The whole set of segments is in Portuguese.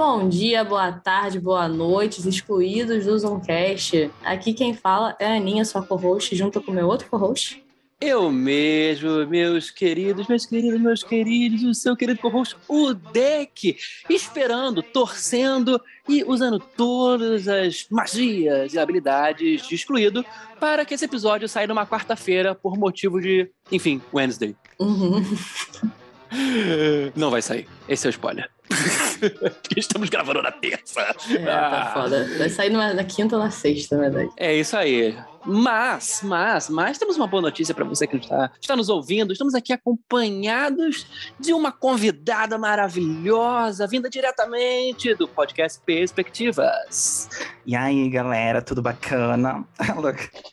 Bom dia, boa tarde, boa noite, excluídos do Zoncast. Aqui quem fala é a Aninha, sua co-host, junto com o meu outro co-host. Eu mesmo, meus queridos, meus queridos, meus queridos, o seu querido co-host, o Deck, esperando, torcendo e usando todas as magias e habilidades de excluído para que esse episódio saia numa quarta-feira por motivo de, enfim, Wednesday. Uhum. Não vai sair. Esse é o spoiler. Estamos gravando na terça. É, tá Ah. foda. Vai sair numa- na quinta ou na sexta, na verdade. É isso aí. Mas, mas, mas temos uma boa notícia para você que está, está nos ouvindo. Estamos aqui acompanhados de uma convidada maravilhosa, vinda diretamente do podcast Perspectivas. E aí, galera, tudo bacana?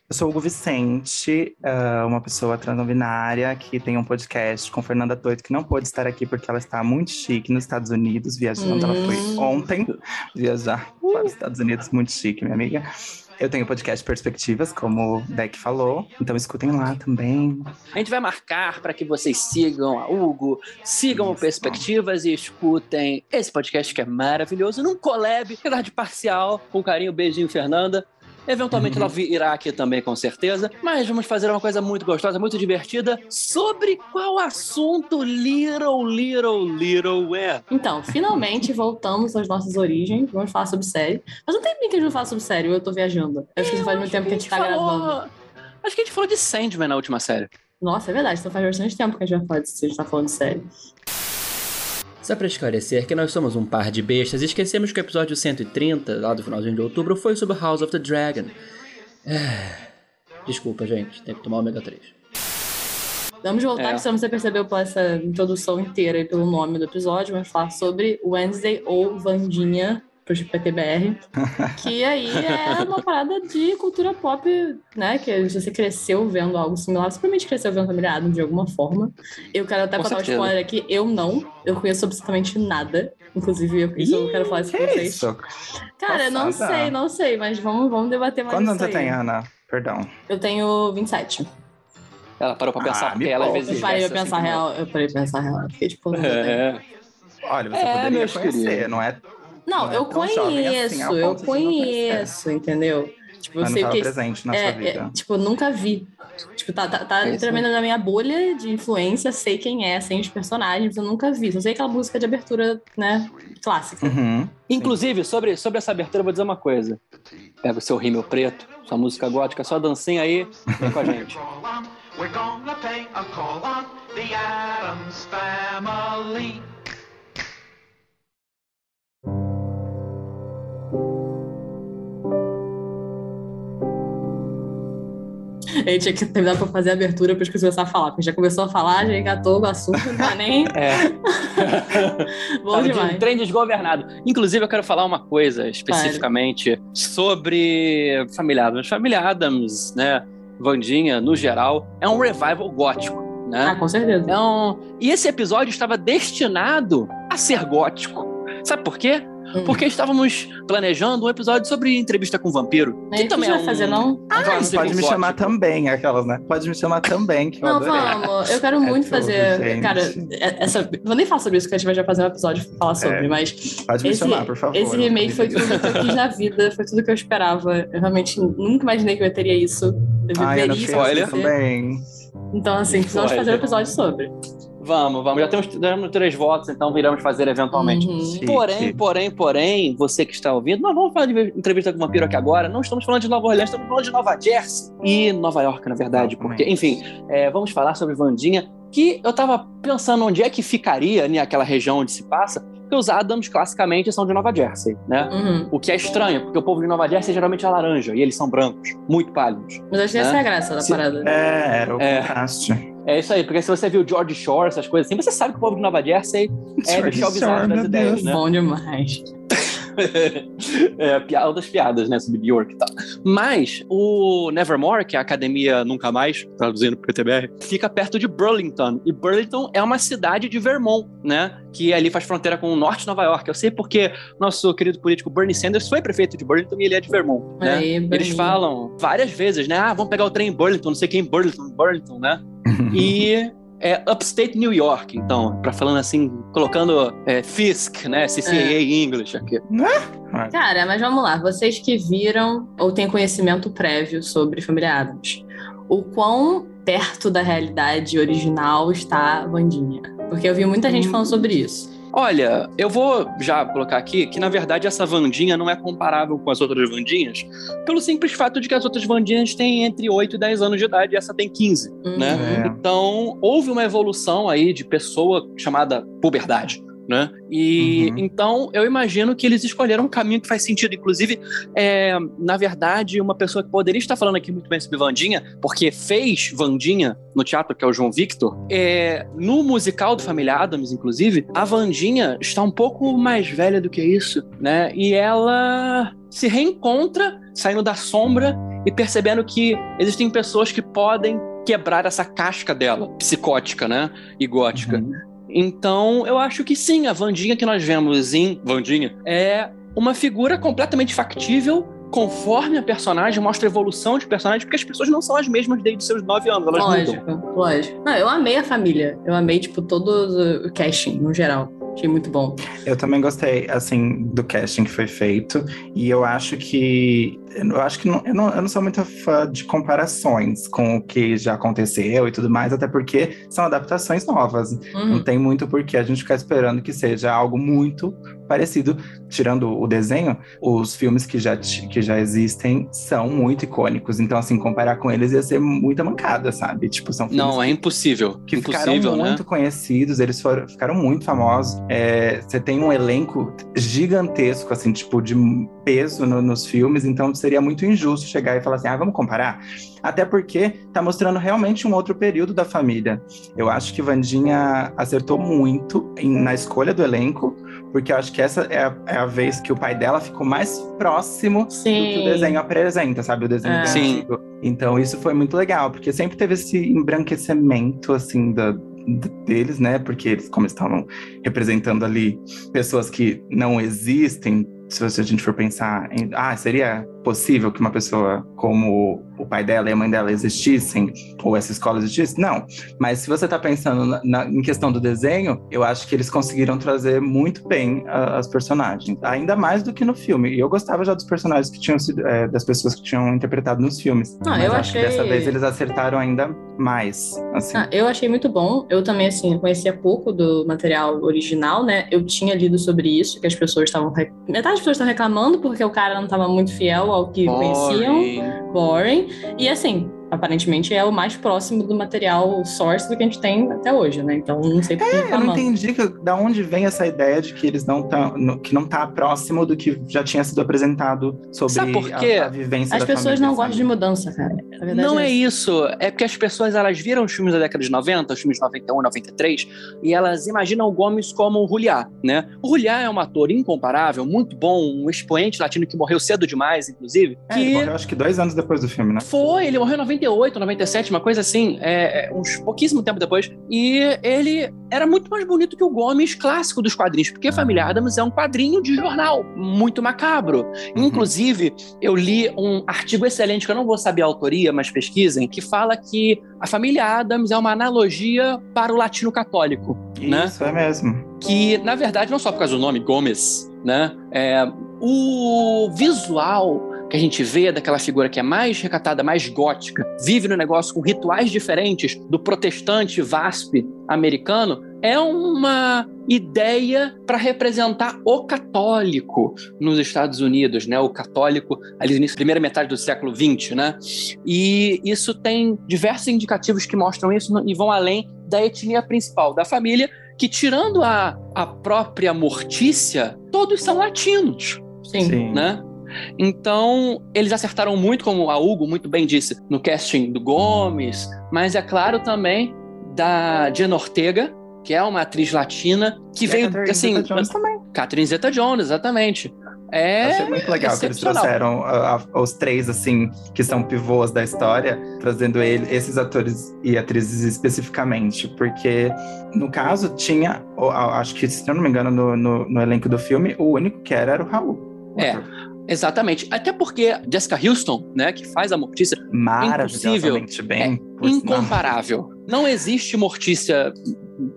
Eu sou o Hugo Vicente, ah, uma pessoa transbinária que tem um podcast com Fernanda Toito, que não pôde estar aqui porque ela está muito chique nos Estados Unidos, viajando. Ela foi Hum. ontem viajar para os Estados Unidos, muito chique, minha amiga. Eu tenho o podcast Perspectivas, como o Beck falou, então escutem lá também. A gente vai marcar para que vocês sigam a Hugo, sigam o Isso. Perspectivas e escutem esse podcast que é maravilhoso, num collab, apesar de parcial, com carinho, beijinho, Fernanda. Eventualmente ela virá aqui também, com certeza. Mas vamos fazer uma coisa muito gostosa, muito divertida. Sobre qual assunto Little, Little, Little é? Então, finalmente voltamos às nossas origens. Vamos falar sobre série. Mas não tem bem que a gente não fala sobre série, eu tô viajando. Eu acho que faz muito tempo que a gente tá falou- gravando. Acho que a gente falou de Sandman na última série. Nossa, é verdade, então faz bastante tempo que a gente vai falar disso, a gente tá falando de série. Só para esclarecer que nós somos um par de bestas e esquecemos que o episódio 130, lá do finalzinho de outubro, foi sobre House of the Dragon. É... Desculpa, gente, tem que tomar ômega 3. Vamos voltar, É. que se você percebeu pela essa introdução inteira e pelo nome do episódio, vamos falar sobre Wednesday ou Vandinha, pro PTBR, que aí é uma parada de cultura pop, né, que você cresceu vendo algo similar, você provavelmente cresceu vendo Família Adams de alguma forma. Eu quero até Com contar um certeza. spoiler aqui, eu não, eu conheço absolutamente nada, inclusive eu, isso eu quero falar isso Que com vocês. isso? Cara, não Passada. sei, não sei, mas vamos, vamos debater mais Quantos isso anos você aí. tem, Ana? Perdão. Eu tenho 27. Ela parou pra Ah, pensar, me porque ela às vezes Eu parei pra pensar assim, real, eu parei pra pensar real. Fiquei tipo, não. É. Olha, você É, poderia conhecer, queridos. não é? Não, Não é eu jovem conheço, assim, eu não conheço, entendeu? Tipo, eu Mas não sei o estava que. presente na É, sua é, vida. tipo, nunca vi. Tipo, tá, tá, tá É literalmente na minha bolha de influência, sei quem é, sei os personagens, eu nunca vi. Só sei aquela música de abertura, né, clássica. Uhum. Inclusive, sobre, sobre essa abertura, eu vou dizer uma coisa. Pega o seu rímel preto, sua música gótica, sua dancinha aí, vem com a gente. We're gonna pay a call on the Adams family. A gente tinha que terminar pra fazer a abertura pra gente começar a falar. Porque já começou a falar, já engatou o assunto, não tá nem. É. Bom Tava de demais. um trem desgovernado. Inclusive, eu quero falar uma coisa especificamente sobre Família Adams. Família Adams, né? Vandinha, no geral, é um revival gótico, né? Ah, com certeza. É um... E esse episódio estava destinado a ser gótico. Sabe por quê? Hum. Porque estávamos planejando um episódio sobre entrevista com um vampiro. Mas Que também é vai um... fazer, não? um clássico Pode me chamar também, aquelas, né? Pode me chamar também, que eu Não, adorei. vamos. Eu quero muito tudo, fazer. gente. Cara, é- essa. Vou nem falar sobre isso, que a gente vai já fazer um episódio pra falar sobre, É. mas Pode me esse, chamar, por favor. esse remake foi tudo que eu quis na vida, foi tudo que eu esperava. Eu realmente nunca imaginei que eu teria isso. Eu Ai, eu não viveria isso também. Então, assim, precisamos fazer um episódio sobre. Vamos, vamos. Já temos, temos três votos, então viramos fazer eventualmente. Uhum. Chique. Porém, porém, porém, você que está ouvindo, nós vamos falar de entrevista com o vampiro aqui agora. Não estamos falando de Nova Orleans, estamos falando de Nova Jersey e Nova York, na verdade. Porque, enfim, é, vamos falar sobre Vandinha, que eu tava pensando onde é que ficaria, né, aquela região onde se passa, porque os Adams classicamente são de Nova Jersey, né? Uhum. O que é estranho, porque o povo de Nova Jersey geralmente é laranja e eles são brancos, muito pálidos. Mas acho que essa Né? é a graça da Se- parada. É, era o É. contraste. É isso aí, porque se você viu George Shore, essas coisas assim, você sabe que o povo de Nova Jersey é Michel Bizarro Shore, das ideias, né? Bom demais. é, piada das piadas, né? Sobre York e tal. Mas o Nevermore, que é a academia Nunca Mais, traduzindo pro PTBR, fica perto de Burlington. E Burlington é uma cidade de Vermont, né? Que ali faz fronteira com o norte de Nova York. Eu sei porque nosso querido político Bernie Sanders foi prefeito de Burlington e ele é de Vermont, né? Aí, Eles falam várias vezes, né? Ah, vamos pegar o trem em Burlington, não sei quem em Burlington, Burlington, né? E é Upstate New York, então, pra falando assim, colocando é, Fisk, né? CCAA English aqui. Cara, mas vamos lá. Vocês que viram ou têm conhecimento prévio sobre Família Adams, o quão perto da realidade original está a Vandinha? Porque eu vi muita gente falando sobre isso. Olha, eu vou já colocar aqui que, na verdade, essa Vandinha não é comparável com as outras Vandinhas, pelo simples fato de que as outras Vandinhas têm entre 8 e 10 anos de idade e essa tem 15, Uhum. né? É. Então, houve uma evolução aí de pessoa chamada puberdade. Né? E Uhum. então eu imagino que eles escolheram um caminho que faz sentido. Inclusive, é, na verdade, uma pessoa que poderia estar falando aqui muito bem sobre Vandinha, porque fez Vandinha no teatro, que é o João Victor, é, no musical do Família Adams, inclusive, a Vandinha está um pouco mais velha do que isso, né? E ela se reencontra saindo da sombra e percebendo que existem pessoas que podem quebrar essa casca dela, psicótica, né? E gótica. Uhum. Então, eu acho que sim, a Vandinha que nós vemos em Vandinha é uma figura completamente factível, conforme a personagem, mostra a evolução de personagem, porque as pessoas não são as mesmas desde seus nove anos, elas mudam. Lógico, lógico. Não, eu amei a família. Eu amei, tipo, todo o casting, no geral. Achei muito bom. Eu também gostei, assim, do casting que foi feito. E eu acho que. Eu acho que não, eu, não, eu não sou muito fã de comparações com o que já aconteceu e tudo mais, até porque são adaptações novas. Não Uhum. tem muito porquê a gente ficar esperando que seja algo muito parecido. Tirando o desenho, os filmes que já, que já existem são muito icônicos. Então, assim, comparar com eles ia ser muita mancada, sabe? Tipo, são filmes Não, é impossível. que impossível, ficaram né? muito conhecidos, eles foram, ficaram muito famosos. É, você tem um elenco gigantesco, assim, tipo, de peso no- nos filmes, então seria muito injusto chegar e falar assim, ah, vamos comparar? Até porque tá mostrando realmente um outro período da família. Eu acho que Vandinha acertou muito em- na escolha do elenco, porque eu acho que essa é a, é a vez que o pai dela ficou mais próximo do que Sim. o desenho apresenta, sabe? O desenho É. Sim. antigo. Então isso foi muito legal, porque sempre teve esse embranquecimento, assim, da, deles, né? Porque eles, como estavam representando ali pessoas que não existem, se a gente for pensar em. Ah, seria possível que uma pessoa como o pai dela e a mãe dela existissem? Ou essa escola existisse? Não. Mas se você tá pensando na, na- em questão do desenho, eu acho que eles conseguiram trazer muito bem ah, as personagens. Ainda mais do que no filme. E eu gostava já dos personagens que tinham sido. eh, das pessoas que tinham interpretado nos filmes. Ah, Mas eu acho que achei- dessa vez eles acertaram ainda mais. Assim. Ah, eu achei muito bom. Eu também, assim, conhecia pouco do material original, né? Eu tinha lido sobre isso, que as pessoas estavam. re- Metade das pessoas estavam reclamando porque o cara não estava muito fiel ao que conheciam. Boring. Boring. E, assim, aparentemente é o mais próximo do material source do que a gente tem até hoje, né? Então, não sei por que É, eu não entendi que- da onde vem essa ideia de que eles não estão, que não tá próximo do que já tinha sido apresentado sobre Sabe por quê? A, a vivência As da pessoas não gostam de mudança, cara. Não é essa. isso. É porque as pessoas elas viram os filmes da década de 90, os filmes de 91, 93, e elas imaginam o Gomes como o Juliá, né? O Juliá é um ator incomparável, muito bom, um expoente latino que morreu cedo demais, inclusive. É, ele que morreu acho que dois anos depois do filme, né? Foi, ele morreu em 98, 97, uma coisa assim, é, é, uns pouquíssimo tempo depois. E ele era muito mais bonito que o Gomes clássico dos quadrinhos, porque Família Adams é um quadrinho de jornal, muito macabro. Uhum. Inclusive, eu li um artigo excelente, que eu não vou saber a autoria, mas pesquisem, que fala que a Família Adams é uma analogia para o latino católico, né? Isso é mesmo. que na verdade não só por causa do nome Gomes, né? É, o visual que a gente vê daquela figura que é mais recatada, mais gótica, vive no negócio com rituais diferentes do protestante VASP americano, é uma ideia para representar o católico nos Estados Unidos, né? O católico ali no início, primeira metade do século XX, né? E isso tem diversos indicativos que mostram isso e vão além da etnia principal da família, que tirando a, a própria Mortícia, todos são latinos, Sim. né? Então, eles acertaram muito, como a Hugo muito bem disse, no casting do Gomes, mas é claro também da Diana Ortega, que é uma atriz latina, que E veio, Catherine assim, Zeta-Jones também. Catherine Zeta-Jones, exatamente. É Achei muito legal que eles trouxeram a- a- os três, assim, que são pivôs da história, trazendo ele, esses atores e atrizes especificamente. Porque, no caso, tinha, acho que, se eu não me engano, no, no- no elenco do filme, o único que era era o Raul. o É. ator. Exatamente. Até porque Jessica Houston, né, que faz a Mortícia, Maravilhosamente bem. sinal. incomparável. Não existe Mortícia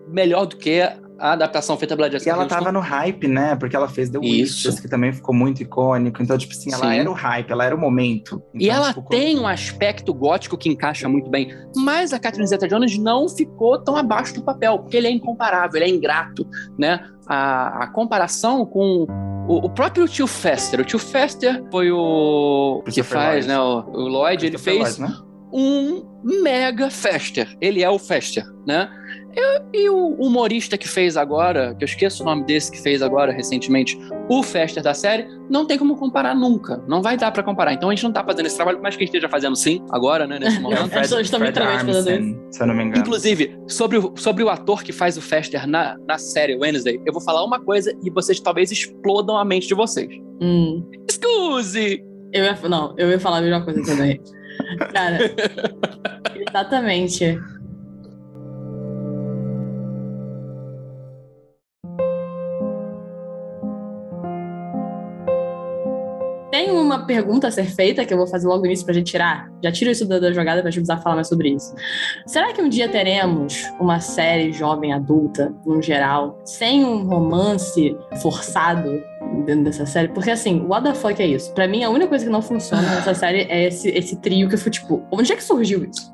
melhor do que a adaptação feita pela E Jessica ela Houston. tava no hype, né? Porque ela fez The. Witches, que também ficou muito icônico. Então, tipo assim, ela Sim. era o hype, ela era o momento. E Então, ela tipo, tem um aspecto gótico que encaixa muito bem. Mas a Catherine Zeta-Jones não ficou tão abaixo do papel, porque ele é incomparável, ele é ingrato, né? A, a comparação com o, o próprio tio Fester. O tio Fester foi o que faz, Lloyd. né? O, o Lloyd, ele fez Lloyd, né? um mega Fester. Ele é o Fester, né? E, e o humorista que fez agora, que eu esqueço o nome desse que fez agora recentemente, o Fester da série, não tem como comparar nunca. Não vai dar pra comparar. Então a gente não tá fazendo esse trabalho, mas que a gente esteja fazendo sim, agora, né, nesse É momento. Fred, Fred literalmente fazendo se eu não me engano. Inclusive, sobre o, sobre o ator que faz o Fester na, na série Wednesday, eu vou falar uma coisa e vocês talvez explodam a mente de vocês. Hum. Excuse! Eu ia, não, eu ia falar a mesma coisa também. Cara, exatamente. Tem uma pergunta a ser feita que eu vou fazer logo no início pra gente tirar. Já tiro isso da, da jogada pra gente precisar falar mais sobre isso. Será que um dia teremos uma série jovem adulta, no geral, sem um romance forçado dentro dessa série? Porque assim, what the fuck é isso? Pra mim, a única coisa que não funciona nessa série é esse, esse trio que eu fui tipo, onde é que surgiu isso?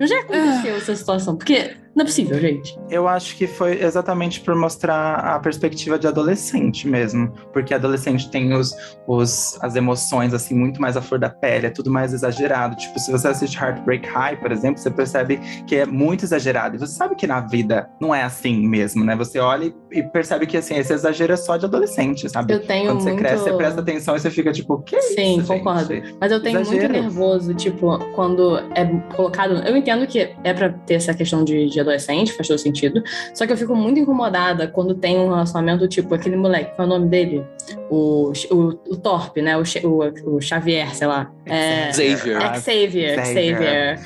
Onde é que aconteceu essa situação? Porque não é possível, gente. Eu acho que foi exatamente por mostrar a perspectiva de adolescente mesmo. Porque adolescente tem os, os, as emoções, assim, muito mais à flor da pele, é tudo mais exagerado. Tipo, se você assiste Heartbreak High, por exemplo, você percebe que é muito exagerado. E você sabe que na vida não é assim mesmo, né? Você olha e, percebe que, assim, esse exagero é só de adolescente, sabe? Eu tenho Quando você muito... cresce, você presta atenção e você fica tipo, que Sim, isso, concordo. gente? Mas eu tenho Exagero. muito nervoso, tipo, quando é colocado. Eu entendo que é pra ter essa questão de, de adolescente, faz todo sentido. Só que eu fico muito incomodada quando tem um relacionamento, tipo, aquele moleque, qual é o nome dele? O, o, o Torpe, né? O, o, o Xavier, sei lá. É, Xavier. Ah, Xavier, Xavier. Xavier.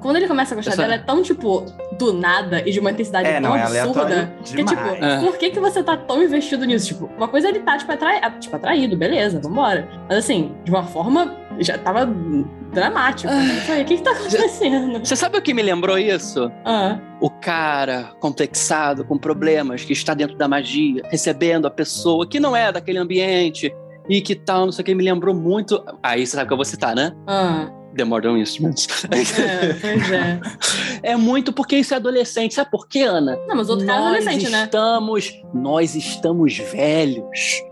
Quando ele começa a gostar Essa- dela, é tão, tipo, do nada e de uma intensidade É, tão não, é absurda. aleatório Que, tipo. É. por que, que você tá tão investido nisso? Tipo, uma coisa é ele tá, tipo, atrai... tipo, atraído, beleza, vambora. Mas assim, de uma forma já tava dramático. né? Eu falei, o que que tá acontecendo? Você sabe o que me lembrou isso? Ah, O cara complexado, com problemas, que está dentro da magia, recebendo a pessoa que não é daquele ambiente e que tal, não sei o que, me lembrou muito. Aí você sabe o que eu vou citar, né? ah. The Modern Instruments. É, pois é. é muito porque isso é adolescente. Sabe por quê, Ana? Não, mas outro cara é nós adolescente, né? estamos, nós estamos velhos.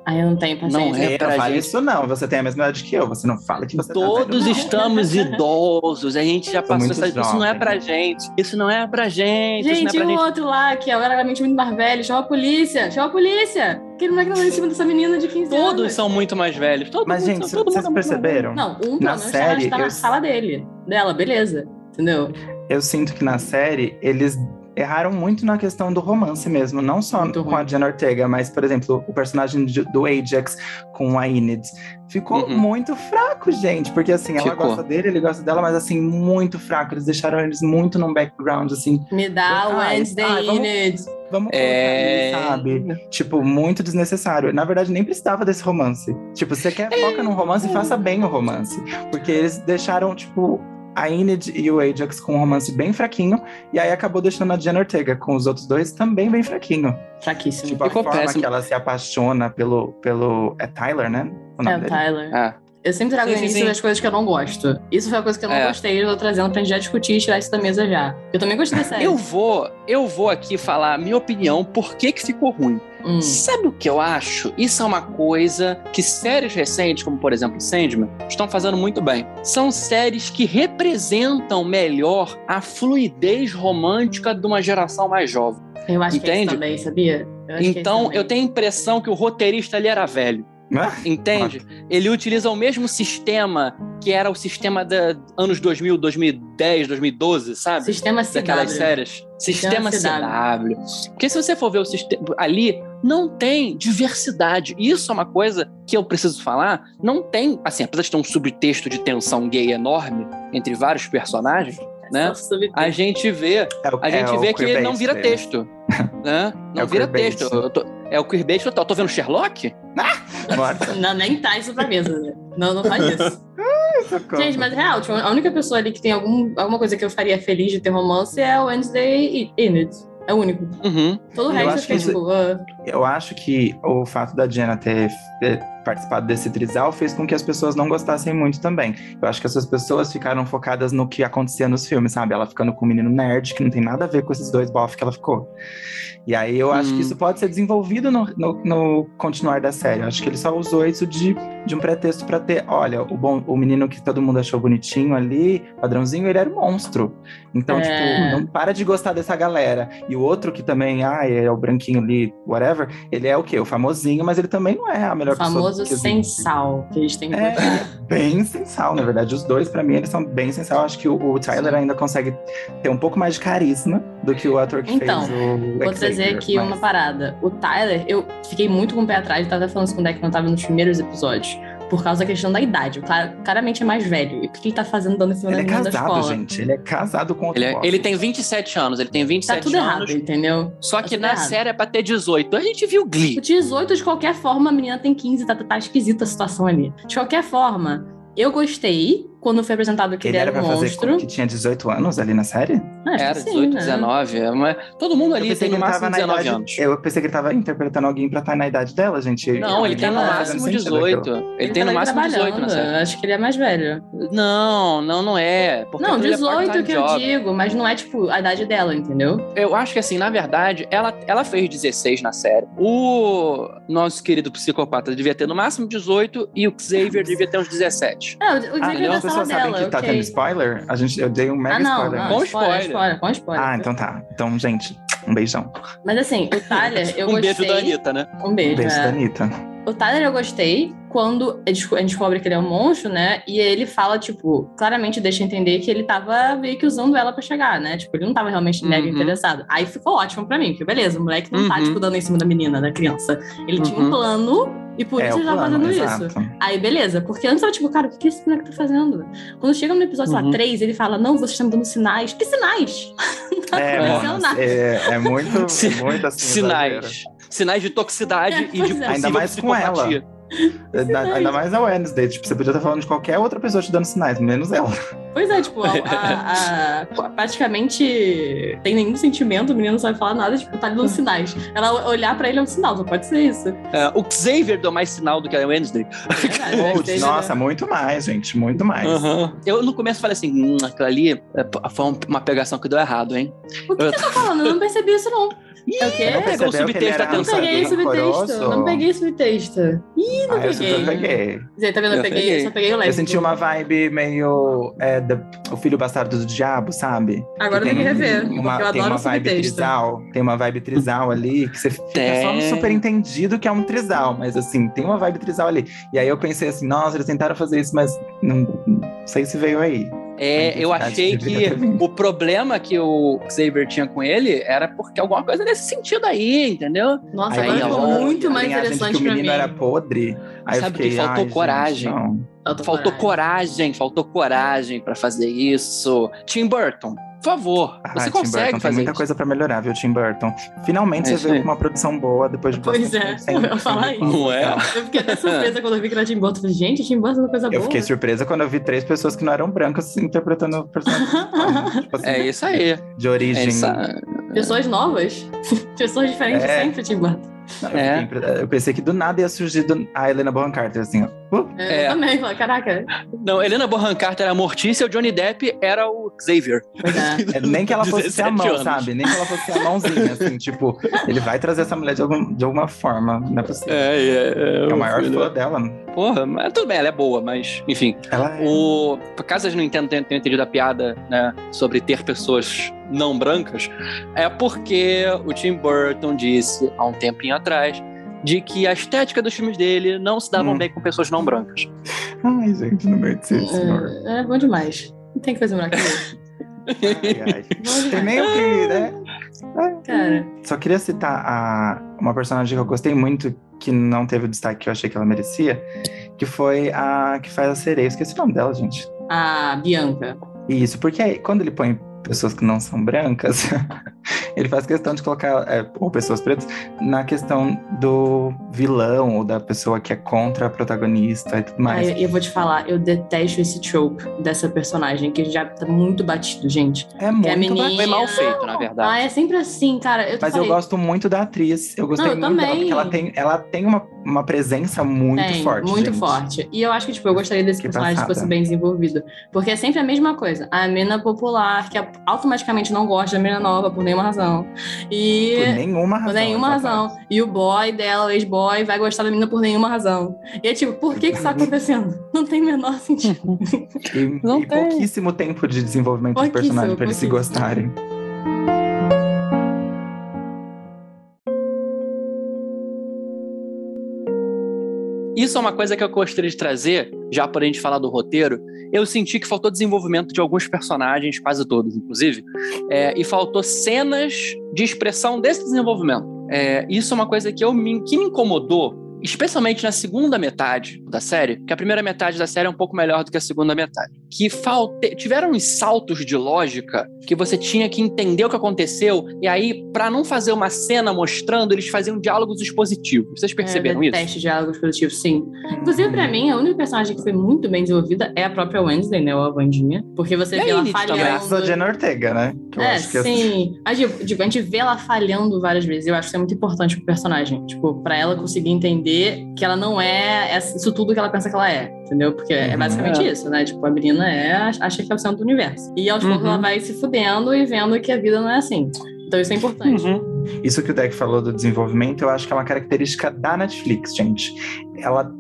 Aí eu não tenho paciência. Não é Eu pra não fale gente. isso não, você tem a mesma idade que eu, você não fala que você Todos tá velho, não. estamos idosos. A gente já Sou passou essa. Isso não é jovem. pra gente. Isso não é pra gente. Gente, isso e não é o pra gente. outro lá, que é claramente muito mais velho, chama a polícia, chama a polícia! Aquele moleque não vai em cima dessa menina de 15 anos. Todos são muito mais velhos. Todo Mas, mundo, gente, todo vocês é perceberam? Não, um pelo Na menos série, está na eu- sala dele, dela, beleza. Entendeu? Eu sinto que na série eles erraram muito na questão do romance mesmo, não só Muito com ruim. a Jenna Ortega, mas, por exemplo, o personagem de- do Ajax com a Enid. Ficou Uhum. muito fraco, gente, porque assim, ela Ficou. gosta dele, ele gosta dela, mas assim, muito fraco. Eles deixaram eles muito num background, assim, Me dá o Wednesday vamos- Enid. vamos colocar É. aí, sabe? Tipo, muito desnecessário. Na verdade, nem precisava desse romance. Tipo, você quer foca num romance, faça bem o romance. Porque eles deixaram, tipo, a Enid e o Ajax com um romance bem fraquinho, e aí acabou deixando a Jenna Ortega com os outros dois também bem fraquinho. Fraquíssimo. Tipo, a Ficou forma péssimo. que ela se apaixona pelo. pelo é Tyler, né? O É nome o dele? Tyler. Ah, Eu sempre trago Sim, o início sim. das coisas que eu não gosto. Isso foi a coisa que eu não É. gostei, eu tô trazendo pra gente já discutir e tirar isso da mesa já. Eu também gostei série. eu vou, eu vou aqui falar a minha opinião, por que que ficou ruim. Hum. Sabe o que eu acho? Isso é uma coisa que séries recentes, como por exemplo Sandman, estão fazendo muito bem. São séries que representam melhor a fluidez romântica de uma geração mais jovem. Eu acho que é Entende? isso também, sabia? Eu acho que é Então, eu tenho a impressão que o roteirista ali era velho. Ah, Entende? Ele utiliza o mesmo sistema que era o sistema da anos 2000, 2010, 2012, sabe? Sistema CW. daquelas séries. Sistema Sistema CW. Porque se você for ver o sistema ali, não tem diversidade. E Isso é uma coisa que eu preciso falar. Não tem, assim, apesar de ter um subtexto de tensão gay enorme entre vários personagens, né? Só subtexto. A gente vê, é a gente é vê que ele não vira texto, né? Não É o vira queerbait. texto. Eu tô- é o queerbait total. Tô vendo Sherlock? Morta. Não, nem tá isso pra mesa, né? Não, não faz isso. Socorro. Gente, mas real, tipo, a única pessoa ali que tem algum, alguma coisa que eu faria feliz de ter romance é o Wednesday Enid. É o único. Uhum. Todo o resto eu fiquei que isso- tipo, ah, Eu acho que o fato da Jenna ter participado desse trisal fez com que as pessoas não gostassem muito também. Eu acho que essas pessoas ficaram focadas no que acontecia nos filmes, sabe? Ela ficando com o menino nerd, que não tem nada a ver com esses dois bof que ela ficou. E aí eu acho Hum. que isso pode ser desenvolvido no, no- no continuar da série. Eu acho que ele só usou isso de, de um pretexto pra ter, olha, o, bom, o menino que todo mundo achou bonitinho ali, padrãozinho, ele era um monstro. Então, É. tipo, não para de gostar dessa galera. E o outro que também, ah, é o branquinho ali, whatever, ele é o quê? O famosinho, mas ele também não é a melhor famoso pessoa. Que sem existe. sal que eles têm que É, bem sensal, na verdade. Os dois, pra mim, eles são bem sensal. Acho que o, o Tyler ainda consegue ter um pouco mais de carisma do que o ator que Então, fez o Vou trazer aqui mas- uma parada. O Tyler, eu fiquei muito com o pé atrás, eu tava falando isso com o Deck quando tava nos primeiros episódios. Por causa da questão da idade. O cara claramente é mais velho. E o que ele tá fazendo dando em cima Ele é da menina da casado, escola? gente. Ele é casado com outro Ele, é- ele tem 27 anos, ele tem Tá 27 tudo errado, anos. entendeu? Só Tá que tudo na errado. série é pra ter 18. A gente viu Glee. O 18, de qualquer forma, a menina tem 15, tá, tá esquisita a situação ali. De qualquer forma, eu gostei quando foi apresentado que ele, Ele era era pra um fazer monstro. com que tinha 18 anos ali na série? Ah, acho Era sim, 18, né? 19. é uma- Todo mundo ali tem no ele máximo tava na 19 idade. anos. Eu pensei que ele tava interpretando alguém pra estar na idade dela, gente. Não, ele tem no tá máximo fazendo sentido 18. aquilo. Ele tem no tava máximo 18 na série. Acho que ele é mais velho. Não, não, não é. Porque não, aquilo é 18 part-time que eu digo, mas não é tipo a idade dela, entendeu? Eu acho que assim, na verdade, ela, ela fez 16 na série. O nosso querido psicopata devia ter no máximo 18 e o Xavier devia ter uns 17. Não, o Ah, Xavier sala pessoas sabem dela, que tá tendo spoiler? A gente, eu dei um mega Ah, não, spoiler. não, Com spoiler, spoiler. spoiler, com spoiler. Ah, então tá. Então, gente, um beijão. Mas assim, o Tyler, eu um gostei. beijo da Anitta, né? Um beijo, Um beijo é. da Anitta. O Tyler eu gostei quando a gente descobre que ele é um monstro, né? E ele fala, tipo, claramente deixa entender que ele tava meio que usando ela pra chegar, né? Tipo, ele não tava realmente mega Uhum. interessado. Aí ficou ótimo pra mim, porque beleza, o moleque não tá, Uhum. tipo, dando em cima da menina, da criança. Ele tinha um Uhum. plano e por é isso ele tava plano, fazendo exato. isso. Aí, beleza, porque antes tava tipo, cara, o que que esse moleque tá fazendo? Quando chega no episódio, sei lá, Uhum. 3, ele fala, não, vocês estão me dando sinais. Que sinais? Não tá É, acontecendo mano, nada. é, é muito, muito assim. exagero. Sinais. Sinais de toxicidade É, e de é. Ainda mais com ela. Psicopatia. Ainda, ainda mais a Wednesday. Tipo, você podia estar falando de qualquer outra pessoa te dando sinais, menos ela. Pois é, tipo, a, a- a- praticamente tem nenhum sentimento, o menino não sabe falar nada, tipo, tá ali dando sinais. Ela olhar pra ele é um sinal, só pode ser isso. É, o Xavier deu mais sinal do que a Wednesday. É verdade, Wednesday, nossa, né? muito mais, gente. Muito mais. Aham. Eu no começo falei assim, hum, aquilo ali é, foi um- uma pegação que deu errado, hein? O que você tá falando? Eu não percebi isso, não. É o quê? Não Pegou o que ele subtexto era da Não peguei subtexto. Não peguei subtexto. Ih, não Ah, eu peguei. peguei. Zé, tá vendo? Eu Eu peguei, peguei. só peguei o leve. Eu senti uma vibe meio é, da- o filho bastardo do diabo, sabe? Agora eu tenho que rever, uma, porque eu tem adoro uma vibe subtexto. trisal, tem uma vibe trisal ali, que você fica só no Tem. super entendido que é um trisal, mas assim, tem uma vibe trisal ali. E aí eu pensei assim, nossa, eles tentaram fazer isso, mas não, não sei se veio aí. É, eu achei que o problema que o Xavier tinha com ele era porque alguma coisa nesse sentido aí, entendeu? Nossa, Aí agora ficou muito mais interessante que o pra menino mim. era podre. Aí Sabe fiquei, que faltou "Ai, gente, coragem." não. Faltou Faltou coragem. coragem, faltou coragem pra fazer isso. Tim Burton, por favor, Ah, você Tim consegue Burton, tem fazer muita isso. coisa pra melhorar, viu, Tim Burton? Finalmente É você veio com uma produção boa depois de Pois é, eu ia falar isso. Não é? Eu fiquei até surpresa quando eu vi que era Tim Burton. Falei, Gente, Tim Burton é uma coisa boa. Eu fiquei surpresa quando eu vi três pessoas que não eram brancas interpretando o tipo assim, É isso aí. de origem. Essa- Pessoas novas. Pessoas diferentes É. sempre, Tim Burton. Não, eu, É. fiquei eu pensei que do nada ia surgir do- a Helena Bonham Carter, assim, ó. É, É. Eu também, caraca. Não, Helena Bonham Carter era a Mortícia, o Johnny Depp era o Xavier. É. é, nem que ela fosse ser a 17 mão, anos. sabe? Nem que ela fosse ser a mãozinha, assim, tipo, ele vai trazer essa mulher de, algum- de alguma forma, não é possível. É, é, É o maior fã dela. Porra, mas tudo bem, ela é boa, mas enfim. Ela é. O, caso vocês não entendam, tenham, tenham entendido a piada, né, sobre ter pessoas não brancas, é porque o Tim Burton disse há um tempinho atrás de que a estética dos filmes dele não se davam Hum. bem com pessoas não brancas. Ai, gente, no meio de ser, senhor. É, é bom demais. Não tem que fazer melhor que isso. Tem nem o que, né? Cara, Só queria citar a, uma personagem que eu gostei muito, que não teve o destaque que eu achei que ela merecia, que foi a que faz a sereia. Esqueci o nome dela, gente. a Bianca. Isso, porque aí, quando ele põe pessoas que não são brancas, ele faz questão de colocar, é, ou pessoas pretas, na questão do vilão ou da pessoa que é contra a protagonista e tudo mais. Ai, eu vou te falar, eu detesto esse trope dessa personagem, que já tá muito batido, gente. É muito a menina- bacana. Foi mal feito, na Ah, verdade. é sempre assim, cara. Eu Mas falei, eu gosto muito da atriz. Eu gostei Não, eu muito dela, também. porque ela tem, ela tem uma, uma presença muito Tem, forte. Muito gente. forte. E eu acho que, tipo, eu gostaria desse Que personagem passada. fosse bem desenvolvido. Porque é sempre a mesma coisa. A menina popular, que automaticamente não gosta da menina nova por nenhuma razão. E. Por nenhuma Por razão. nenhuma exatamente. razão. E o boy dela, o ex-boy, vai gostar da menina por nenhuma razão. E é tipo, por que que isso tá acontecendo? Não tem o menor sentido. E, Não e tem. pouquíssimo tempo de desenvolvimento de Pouquíssimo, personagem pra eles se gostarem. Isso é uma coisa que eu gostaria de trazer, já por a gente falar do roteiro. Eu senti que faltou desenvolvimento de alguns personagens, quase todos, inclusive, é, e faltou cenas de expressão desse desenvolvimento. É, isso é uma coisa que, eu me, que me incomodou, especialmente na segunda metade da série, que a primeira metade da série é um pouco melhor do que a segunda metade. Que falte, tiveram uns saltos de lógica que você tinha que entender o que aconteceu, e aí, pra não fazer uma cena mostrando, eles faziam diálogos expositivos. Vocês perceberam é, isso? Teste diálogos positivos, sim. Inclusive, pra mim, a única personagem que foi muito bem desenvolvida é a própria Wednesday, né? Ou a Wandinha. Porque você E vê ela Enid também. Graças a falhando. Jenna Ortega, né? Que É, que sim. A, gente- a gente vê ela falhando várias vezes. Eu acho que isso é muito importante pro personagem. Tipo, pra ela conseguir entender que ela não é isso tudo que ela pensa que ela é. Entendeu? Porque é Uhum. basicamente É. isso, né? Tipo, a menina é, acha que é o centro do universo. E aos poucos Uhum. ela vai se fudendo e vendo que a vida não é assim. Então isso é importante. Uhum. Isso que o Deck falou do desenvolvimento, eu acho que é uma característica da Netflix, gente. Ela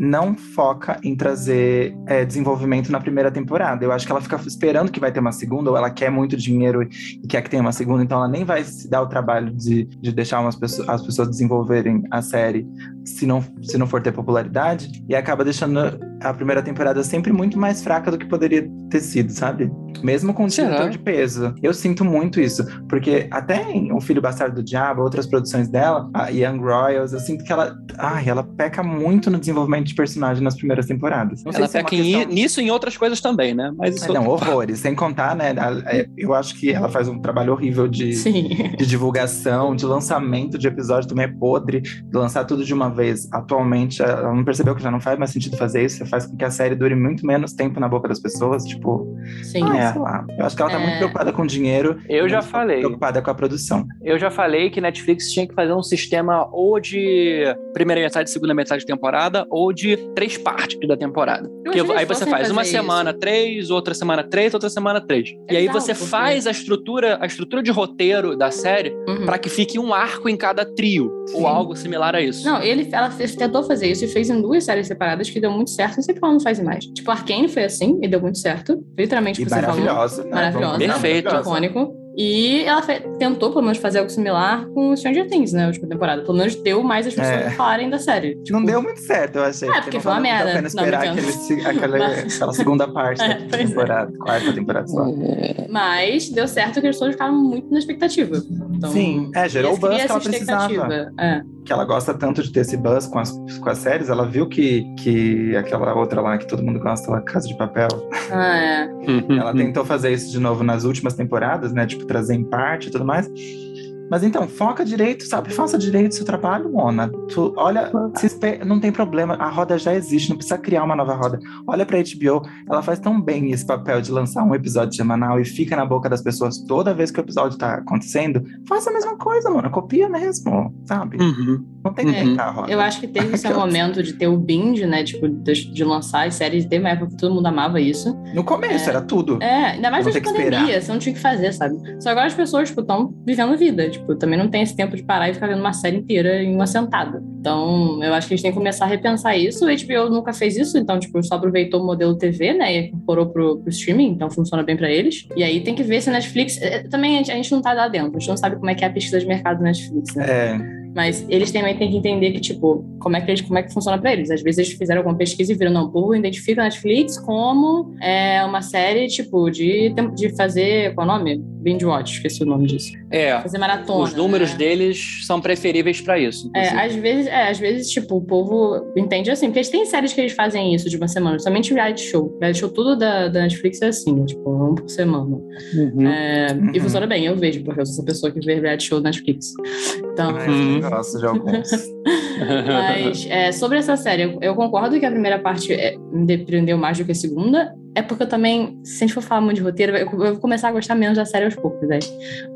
não foca em trazer é, desenvolvimento na primeira temporada. Eu acho que ela fica esperando que vai ter uma segunda, ou ela quer muito dinheiro e quer que tenha uma segunda, então ela nem vai se dar o trabalho de, de deixar umas pessoas, as pessoas desenvolverem a série se não, se não for ter popularidade, e acaba deixando a primeira temporada sempre muito mais fraca do que poderia ter sido, sabe? Mesmo com um Será? diretor de peso. Eu sinto muito isso, porque até em O Filho Bastardo do Diabo, outras produções dela, a Young Royals, eu sinto que ela, ai, ela peca muito no desenvolvimento de personagem nas primeiras temporadas. Não sei Ela se é uma peca em- questão- nisso e em outras coisas também, né? Mas isso Ah, não, horrores. Sem contar, né? a- Eu acho que ela faz um trabalho horrível de, Sim. de divulgação, de lançamento de episódio também é podre, de lançar tudo de uma vez. Atualmente, ela não percebeu que já não faz mais sentido fazer isso, faz com que a série dure muito menos tempo na boca das pessoas, tipo, Sim. ah, É. sei lá. Eu acho que ela tá É. muito preocupada com dinheiro, Eu já falei. preocupada com a produção. Eu já falei que Netflix tinha que fazer um sistema ou de primeira metade, segunda metade de temporada, ou de três partes da temporada. Que aí você faz uma semana três, outra semana três, outra semana três. É e aí você porque- faz a estrutura, a estrutura de roteiro da série Uhum. pra que fique um arco em cada trio, ou Sim. algo similar a isso. Não, ele, ela tentou fazer isso e fez em duas séries separadas que deu muito certo. Não sei porque ela não faz mais. Tipo, Arcane foi assim e deu muito certo. Literalmente E você falou. maravilhosa, né? Maravilhosa. Perfeito. Icônico. E ela fe- tentou, pelo menos, fazer algo similar com Stranger Things, né? A última temporada. Pelo menos deu mais as pessoas É. falarem da série. Tipo, Não deu muito certo, eu achei. É, porque não foi uma merda. Não, esperar brincando. aquele, aquele- Mas- aquela segunda parte É, da é. temporada, quarta temporada só. Mas deu certo que as pessoas ficaram muito na expectativa. Então, Sim, é, gerou o buzz que ela precisava. expectativa. É. que ela gosta tanto de ter esse buzz com as, com as séries, ela viu que, que aquela outra lá que todo mundo gosta, lá, Casa de Papel, Ah, é. Ela tentou fazer isso de novo nas últimas temporadas, né? Tipo, trazer em parte e tudo mais. Mas então, foca direito, sabe? Faça direito o seu trabalho, Mona. Tu, olha, se espe- não tem problema, a roda já existe, não precisa criar uma nova roda. Olha pra HBO, ela faz tão bem esse papel de lançar um episódio semanal e fica na boca das pessoas toda vez que o episódio tá acontecendo. Faça a mesma coisa, Mona, copia mesmo, sabe? Uhum. Não tem que Uhum. inventar a roda. Eu acho que teve esse momento de ter o binge, né? Tipo, de, de lançar as séries. Teve uma época que todo mundo amava isso. No começo, É. era tudo. É, ainda mais Vou durante ter a que pandemia, esperar. você não tinha o que fazer, sabe? Só agora as pessoas, tipo, estão vivendo a vida. Tipo, também não tem esse tempo de parar e ficar vendo uma série inteira em uma sentada. Então, eu acho que a gente tem que começar a repensar isso. O HBO nunca fez isso, então, tipo, só aproveitou o modelo TV, né? E incorporou pro, pro streaming, então funciona bem pra eles. E aí tem que ver se a Netflix. Também a gente, a gente não tá lá dentro, a gente não sabe como é que é a pesquisa de mercado da Netflix, né? É, Mas eles também têm que entender que, tipo, como é que, eles, como é que funciona pra eles. Às vezes eles fizeram alguma pesquisa e viram, não, o povo identifica a Netflix como é, uma série, tipo, de, de fazer, qual é o nome? Binge Watch, esqueci o nome disso. É. Fazer maratona. Os números né? deles são preferíveis pra isso. É, inclusive. às vezes, é, às vezes, tipo, o povo entende assim, porque eles têm séries que eles fazem isso de uma semana, somente reality show. Reality show tudo da, da Netflix é assim, tipo, um por semana. Uhum. É, E Uhum. funciona bem, eu vejo, porque eu sou essa pessoa que vê reality show da Netflix. Então, Ah, eu gosto de alguns. mas é, sobre essa série, eu, eu concordo que a primeira parte é, me depreendeu mais do que a segunda. É porque eu também, se a gente for falar muito de roteiro, eu, eu vou começar a gostar menos da série aos poucos, né?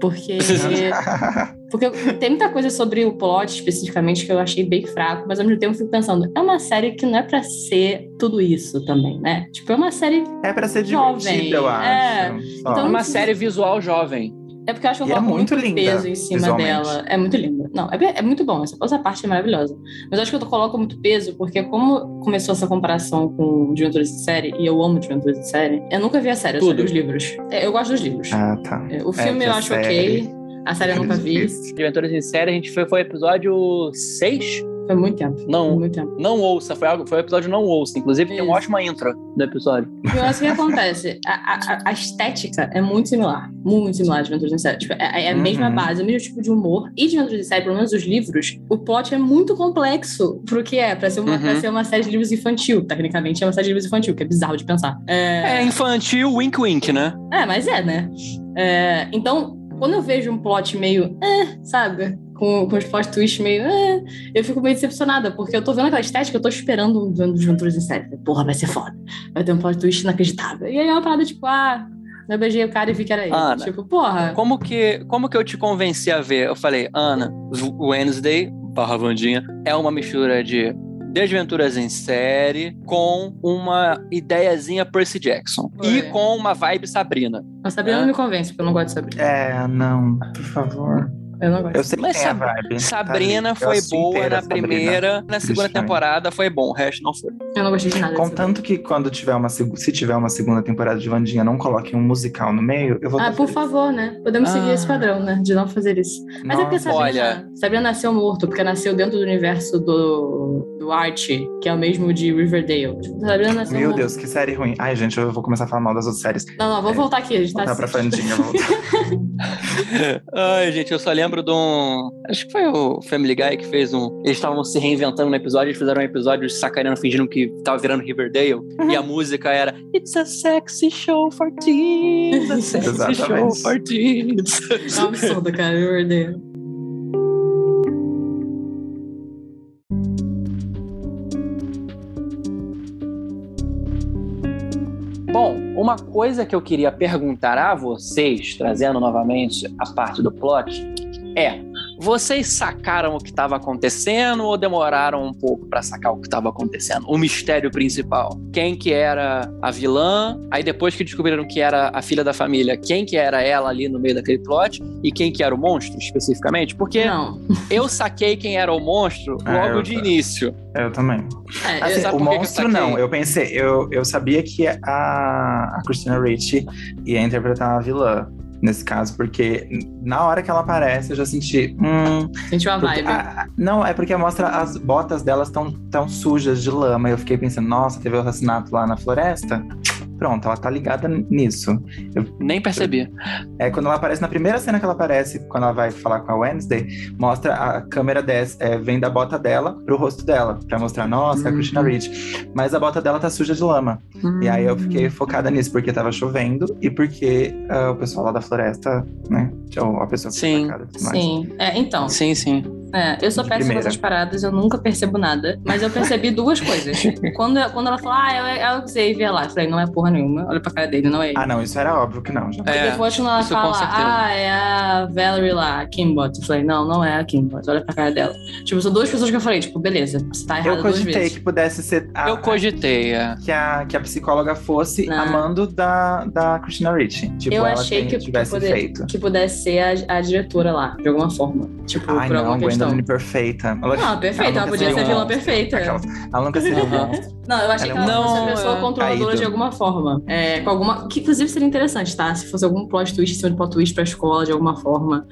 Porque, porque tem muita coisa sobre o plot especificamente que eu achei bem fraco, mas ao mesmo tempo eu fico pensando, é uma série que não é pra ser tudo isso também, né? Tipo, é uma série. É pra ser Jovem, eu acho. é. Então, É uma série visual jovem. É porque eu acho que eu é coloco muito muito, linda, peso em cima dela. É muito linda. Não, é, é muito bom. Essa, essa parte é maravilhosa. Mas eu acho que eu coloco muito peso porque, como começou essa comparação com Juventudes de Série, e eu amo Juventudes de Série, eu nunca vi a série, eu só Tudo. os livros. É, eu gosto dos livros. Ah, tá. É, O É, filme que eu acho série- ok. A série eu nunca vi. Aventuras em Série, a gente foi, foi episódio 6? Foi muito tempo. Não. Foi muito tempo. Não ouça, foi, algo, foi o episódio não ouça. Inclusive, tem Isso. uma ótima intro do episódio. E eu acho que o que acontece? A, a- a estética é muito similar. Muito similar de Juventudes em Série. Tipo, é, é a mesma Uhum. base, o mesmo tipo de humor. E de Juventudes em Série, pelo menos os livros, o plot é muito complexo pro que é. Pra ser uma, Uhum. pra ser uma série de livros infantil. Tecnicamente é uma série de livros infantil, que é bizarro de pensar. É, É infantil, wink wink, né? é mas é, né? É, então, quando eu vejo um plot meio, eh, sabe? Com, com os plot twists meio, eh, eu fico meio decepcionada, porque eu tô vendo aquela estética, eu tô esperando um Juventudes Juventudes em série. Porra, vai ser foda. Vai ter um plot twist inacreditável. E aí é uma parada tipo, ah, eu beijei o cara e vi que era ele. Ana, tipo, porra. Como que, como que eu te convenci a ver? Eu falei, Ana, Wednesday, barra Vandinha, é uma mistura de Desventuras em série com uma ideiazinha Percy Jackson. E Foi. com uma vibe Sabrina. A Sabrina É. não me convence, porque eu não gosto de Sabrina. É, não, por favor. Eu não gosto. Eu sei Mas a Sab- vibe. Sabrina tá ali. Eu foi boa inteira na Sabrina. primeira, na segunda temporada foi bom, o resto não foi. Eu não gostei de nada. Sabrina. Contanto que quando tiver uma se tiver uma segunda temporada de Vandinha, não coloquem um musical no meio, eu vou Ah, tá por feliz. favor, né? Podemos seguir Ah. esse padrão, né? De não fazer isso. Mas é porque Sabrina, olha. Sabrina nasceu morto, porque nasceu dentro do universo do, do Archie, que é o mesmo de Riverdale. Tipo, Sabrina nasceu Meu morto. Deus, que série ruim. Ai, gente, eu vou começar a falar mal das outras séries. Não, não, vamos É. voltar aqui. A gente tá Voltar pra. Vandinha, voltar. Ai, gente, eu só lembro de um. Acho que foi o Family Guy que fez um. Eles estavam se reinventando no episódio, eles fizeram um episódio sacaneando, fingindo que tava virando Riverdale. E a música era It's a sexy show for teens. A sexy show Exatamente. for teens. É um absurdo, cara, Riverdale. Bom, uma coisa que eu queria perguntar a vocês, trazendo novamente a parte do plot, é: vocês sacaram o que estava acontecendo ou demoraram um pouco para sacar o que estava acontecendo? O mistério principal. Quem que era a vilã? Aí depois que descobriram que era a filha da família, quem que era ela ali no meio daquele plot e quem que era o monstro especificamente? Porque Não. eu saquei quem era o monstro Ah, logo eu de início. Eu também. É, Assim, o eu monstro saquei? não. Eu pensei, eu, eu sabia que a, a Christina Ricci ia interpretar a vilã. Nesse caso, porque na hora que ela aparece, eu já senti. Hum, sentiu a vibe. ah, não, é porque mostra as botas delas tão, tão sujas de lama. Eu fiquei pensando, nossa, teve o assassinato lá na floresta. Pronto, ela tá ligada nisso. Nem percebi. É quando ela aparece, na primeira cena que ela aparece, quando ela vai falar com a Wednesday, mostra a câmera des, é, vem da bota dela pro rosto dela, pra mostrar, nossa, é a Uhum. Christina Ricci. Mas a bota dela tá suja de lama. E aí eu fiquei focada nisso, porque tava chovendo e porque ah, o pessoal lá da floresta, né? tinha A pessoa que foi Sim, atacada tudo mais. Sim. É, então, Sim, sim. É, eu sou péssima com primeira. essas paradas, eu nunca percebo nada. Mas eu percebi duas coisas. quando, quando ela falou, ah, é, é o Xavier lá. Eu falei, não é porra nenhuma. Olha pra cara dele, não é ele. Ah, não, isso era óbvio que não. Já. É, E depois quando ela fala, ah, é a Valerie lá, a Kimbot. Eu falei, não, não é a Kimbot, olha pra cara dela. Tipo, são duas pessoas que eu falei, tipo, beleza, você tá errada eu duas cogitei vezes. que pudesse ser a, Eu cogitei, é. que, a, que a psicóloga fosse Não. amando da, da Christina Ricci. Tipo, Eu ela achei tem- que- que tivesse poder- feito. Que pudesse ser a, a diretora lá, de alguma forma. Tipo, Ai, por não, alguma questão então. menina perfeita. Ela, Não, perfeita, ela nunca podia ser um vilã monstro. perfeita. Aquelas- Ela nunca seria um monstro. Não, eu achei Ela que é ela um- fosse uma Não, pessoa é- controladora caído. de alguma forma. É, com alguma. Que inclusive seria interessante, tá? Se fosse algum plot twist em cima de plot twist pra escola de alguma forma.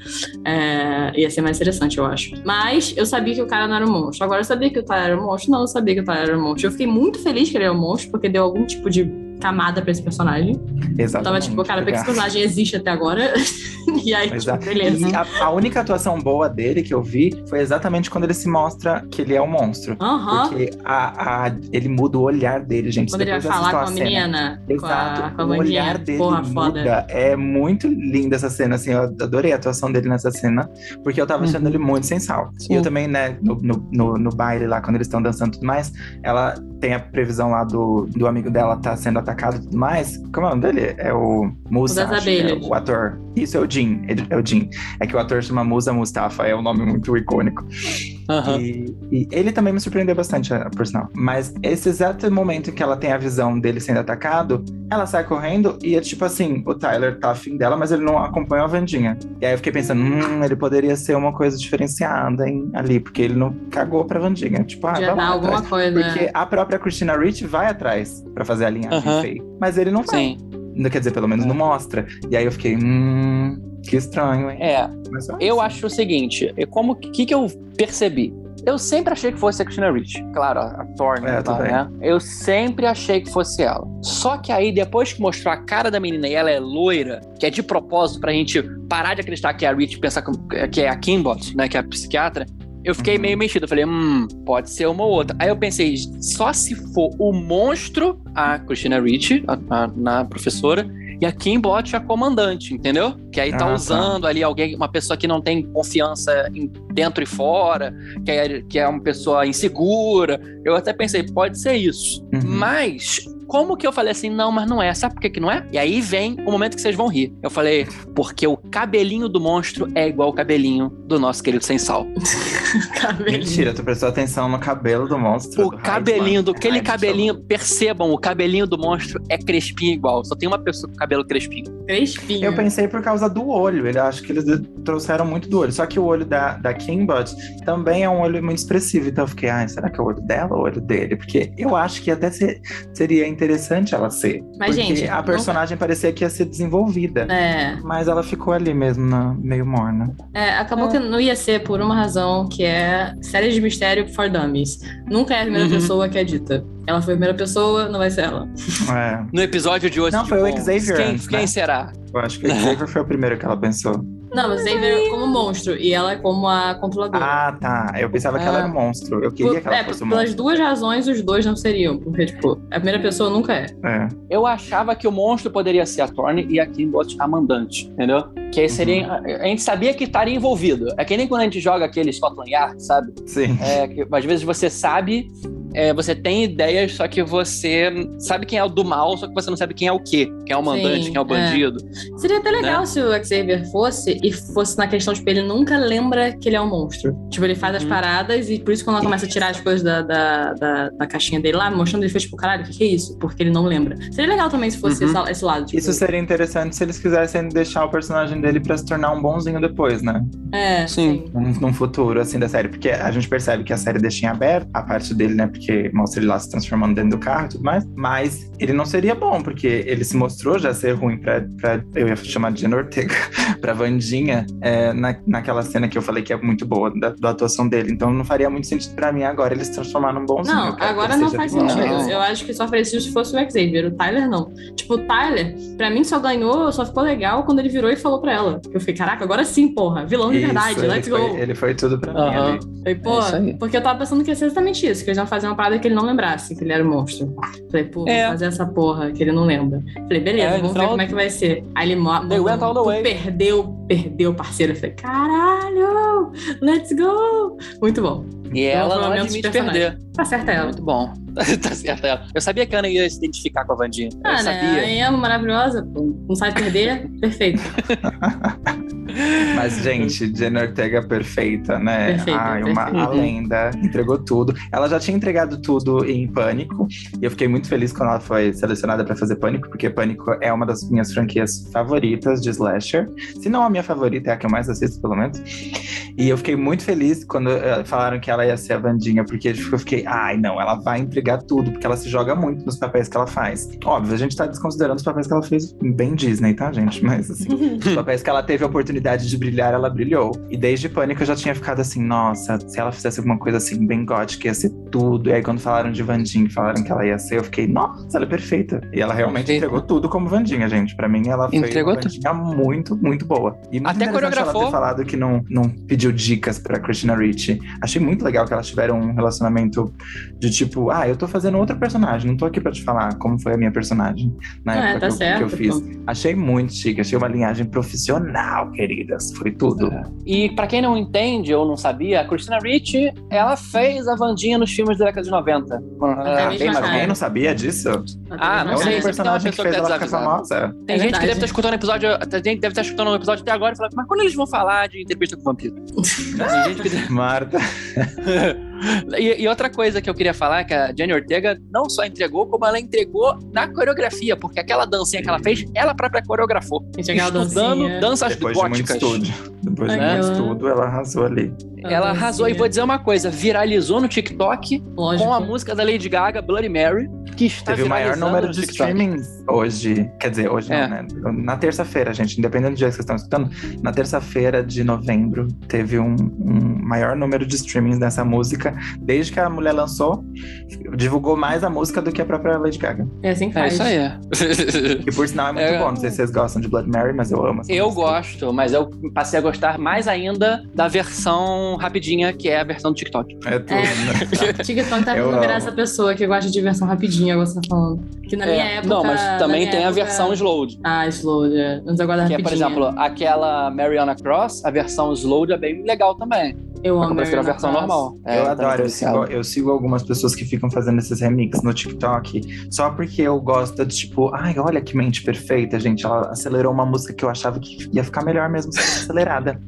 é, ia ser mais interessante, eu acho. Mas eu sabia que o cara não era um monstro. Agora eu sabia que o Tyler era um monstro. Não, eu sabia que o Tyler era um monstro. Eu fiquei muito feliz que ele era um monstro, porque deu algum tipo de camada pra esse personagem. Eu Exatamente. tava tipo, cara, por que esse personagem existe até agora? e aí, tipo, Exato. beleza. E a, a única atuação boa dele que eu vi foi exatamente quando ele se mostra que ele é um monstro. Aham. Porque a, a- ele muda o olhar dele, gente. Quando ele vai Depois falar com a cena. menina, com a, Exato. com a o olhar dele Porra, foda. muda. É muito linda essa cena, assim. Eu adorei a atuação dele nessa cena, porque eu tava achando Uhum. ele muito sem sal. Sim. E eu também, né, no, no, no, no baile lá, quando eles estão dançando e tudo mais, ela tem a previsão lá do, do amigo dela tá sendo atacado e tudo mais. Como é o nome dele? É o Musa, que é o ator. Isso é o Jim. É o Jim. É que o ator chama Musa Mustafa, é um nome muito icônico. Aham. E, e ele também me surpreendeu bastante, eh, por sinal. Mas esse exato momento em que ela tem a visão dele sendo atacado, ela sai correndo e é tipo assim: o Tyler tá afim dela, mas ele não acompanha a Vandinha. E aí eu fiquei pensando: hum, ele poderia ser uma coisa diferenciada hein, ali, porque ele não cagou pra Vandinha. Tipo, ah, dar lá alguma atrás. coisa. Porque a própria Christina Ricci vai atrás pra fazer a linhagem Aham. feia. Mas ele não vai. Sim. Quer dizer, pelo menos É. não mostra. E aí eu fiquei, hum, que estranho, hein? É, Mas só eu acho o seguinte, é como que que eu percebi? Eu sempre achei que fosse a Christina Ricci. Claro, a a Thorne, É, lá, né? Eu sempre achei que fosse ela. Só que aí, depois que mostrou a cara da menina e ela é loira, que é de propósito pra gente parar de acreditar que é a Ricci, pensar que- é a Kimbot, né, que é a psiquiatra, eu fiquei Uhum. meio mexido. Eu falei, hum, pode ser uma ou outra. Aí eu pensei, só se for o monstro, a Christina Ricci, a, a- na professora, e a Kimbot, a comandante, entendeu? Que aí tá Ah, tá. usando ali alguém, uma pessoa que não tem confiança em- dentro e fora, que é, que é uma pessoa insegura. Eu até pensei, pode ser isso. Uhum. Mas, como que eu falei assim, não, mas não é. Sabe por que, que não é? E aí vem o momento que vocês vão rir. Eu falei, porque o cabelinho do monstro é igual o cabelinho do nosso querido sem sal. Cabelinho. Mentira, tu prestou atenção no cabelo do monstro. O do cabelinho, do aquele Heidman. cabelinho, percebam, o cabelinho do monstro é crespinho igual. Só tem uma pessoa com cabelo crespinho. Crespinho. Eu pensei por causa do olho. Ele acho que eles trouxeram muito do olho. Só que o olho da, da Kimbot também é um olho muito expressivo. Então eu fiquei, ai, será que é o olho dela ou o olho dele? Porque eu acho que até ser- seria interessante ela ser. Mas, porque gente, a não- personagem parecia que ia ser desenvolvida. É, Mas ela ficou ali mesmo, na- meio morna. é, acabou que não ia ser por uma razão que é série de mistério for dummies. Nunca é a primeira Uhum. pessoa que é dita. Ela foi a primeira pessoa, não vai ser ela. É, No episódio de hoje. Não, de foi o Xavier Quem, antes, quem né? será? eu acho que o Xavier foi o primeiro que ela pensou. Não, mas Xavier como monstro e ela é como a controladora. Ah, tá. Eu pensava que ela era um monstro. Eu queria que ela é, fosse um pelas monstro. duas razões, os dois não seriam. Porque, tipo, a primeira pessoa nunca é. É. Eu achava que o monstro poderia ser a Thorne e a Kimbot a mandante, entendeu? Que aí seria. Uhum. A, a gente sabia que estaria envolvido. É que nem quando a gente joga aquele Scotland Yard, sabe? Sim. É, que às vezes você sabe, é, você tem ideias, só que você sabe quem é o do mal, só que você não sabe quem é o quê. Quem é o mandante, Sim, quem é o bandido. Seria até legal Né? se o Xavier fosse e fosse na questão, tipo, ele nunca lembra que ele é um monstro. Tipo, ele faz as Uhum. paradas e por isso quando ela começa a tirar as coisas da, da, da, da caixinha dele lá, mostrando, ele fica tipo, caralho, o que, que é isso? Porque ele não lembra. Seria legal também se fosse Uhum. esse, esse lado. Tipo, Isso seria interessante se eles quisessem deixar o personagem dele pra se tornar um bonzinho depois, né? É, Sim. sim. Num, num futuro, assim, da série. Porque a gente percebe que a série deixa em aberto a parte dele, né? Porque mostra ele lá se transformando dentro do carro e tudo mais. Mas ele não seria bom, porque ele se mostrou já ser ruim pra. pra eu ia chamar de Jenna Ortega, pra Vandinha, é, na, naquela cena que eu falei que é muito boa, da, da atuação dele. Então não faria muito sentido pra mim agora ele se transformar num bonzinho. Não, agora não faz sentido. Não. Eu acho que só faria sentido se fosse o Xavier. O Tyler, não. Tipo, o Tyler, pra mim, só ganhou, só ficou legal quando ele virou e falou pra ela. Eu fiquei, caraca, agora sim, porra. Vilão de Isso, verdade, let's foi, go. Ele foi tudo pra mim Aham. ali. Falei, pô, É porque eu tava pensando que ia ser exatamente isso, que eles iam fazer uma parada que ele não lembrasse, que ele era um monstro. Falei, pô, É. vou fazer essa porra que ele não lembra. Falei, beleza, É, vamos ver como é que vai ser. Aí ele mo- They went all the tu way. perdeu, perdeu, parceiro. Eu falei, caralho, let's go. Muito bom. E ela não admite perder. Tá certa ela. Muito bom. tá certo ela. Eu sabia que a Ana ia se identificar com a Vandinha. Eu Ah, né? sabia. A Anne é maravilhosa, pô. Não sabe perder, perfeito. Mas, gente, Jenna Ortega perfeita, né? Perfeita, Ai, uma perfeita. a lenda, entregou tudo. Ela já tinha entregado tudo em Pânico, e eu fiquei muito feliz quando ela foi selecionada pra fazer Pânico, porque Pânico é uma das minhas franquias favoritas de slasher. Se não a minha favorita, é a que eu mais assisto, pelo menos. E eu fiquei muito feliz quando eh, falaram que ela ia ser a Vandinha, porque tipo, eu fiquei, ai, não, ela vai entregar tudo, porque ela se joga muito nos papéis que ela faz. Óbvio, a gente tá desconsiderando os papéis que ela fez bem Disney, tá, gente? Mas assim. Os papéis que ela teve a oportunidade de brilhar, ela brilhou. E desde Pânico eu já tinha ficado assim, nossa, se ela fizesse alguma coisa assim, bem gótica, ia ser tudo. E aí quando falaram de Vandinha, falaram que ela ia ser, eu fiquei, nossa, ela é perfeita. E ela realmente Perfeita. entregou tudo como Vandinha, gente. Pra mim, ela foi Entregou uma Vandinha muito, muito boa. E muito Até coreografou. ela ter falado que não, não pediu dicas pra Christina Ricci. Achei muito legal que elas tiveram um relacionamento de tipo, ah, eu tô fazendo outra personagem, não tô aqui pra te falar como foi a minha personagem na É, época tá que, eu, que eu certo, fiz. Achei muito chique, achei uma linhagem profissional, queridas. Foi tudo. E pra quem não entende ou não sabia, a Christina Ricci, ela fez a Vandinha nos filmes da década de 90. Quando ela era mesmo bem mais. Alguém não sabia disso? Ah, É não o sei, tem uma personagem que fez que é ela ficar famosa. Tem É gente que deve estar escutando o episódio, tem gente deve estar escutando o episódio até agora e falando, mas quando eles vão falar de entrevista com o vampiro? Tem gente que Marta. e, e outra coisa que eu queria falar é que a Jenny Ortega não só entregou, como ela entregou na coreografia, porque aquela dancinha que ela fez, ela própria coreografou. Gente, aquela Estudando dancinha. danças Depois de muito góticas. estudo. Depois de muito estudo, ela arrasou ali. Ela arrasou e vou dizer uma coisa, viralizou no TikTok Lógico. com a música da Lady Gaga, Bloody Mary, que está Teve o maior número de streamings hoje. Quer dizer, hoje É. não, né? Na terça-feira, gente, independente do dia que vocês estão escutando, na terça-feira de novembro, teve um, um maior número de streamings dessa música. Desde que a mulher lançou, divulgou mais a música do que a própria Lady Gaga. É assim que É faz. isso aí. E por sinal é muito É. bom. Não sei se vocês gostam de Blood Mary, mas eu amo essa Eu música. gosto, mas eu passei a gostar mais ainda da versão rapidinha, que é a versão do TikTok. É tudo, É. né? TikTok tá vindo virar essa pessoa que gosta de versão rapidinha, você tá falando. Que na minha É, época. não, mas também minha tem a época- versão slowed. Ah, slow, é. Mas agora Que é, rapidinha. por exemplo, aquela Mariana Cross, a versão slowed é bem legal também. Eu amo eu prefiro a versão normal. É, eu também adoro, tô eu sigo, eu sigo algumas pessoas que ficam fazendo esses remixes no TikTok só porque eu gosto de tipo, ai, olha que mente perfeita, gente. Ela acelerou uma música que eu achava que ia ficar melhor mesmo se fosse acelerada.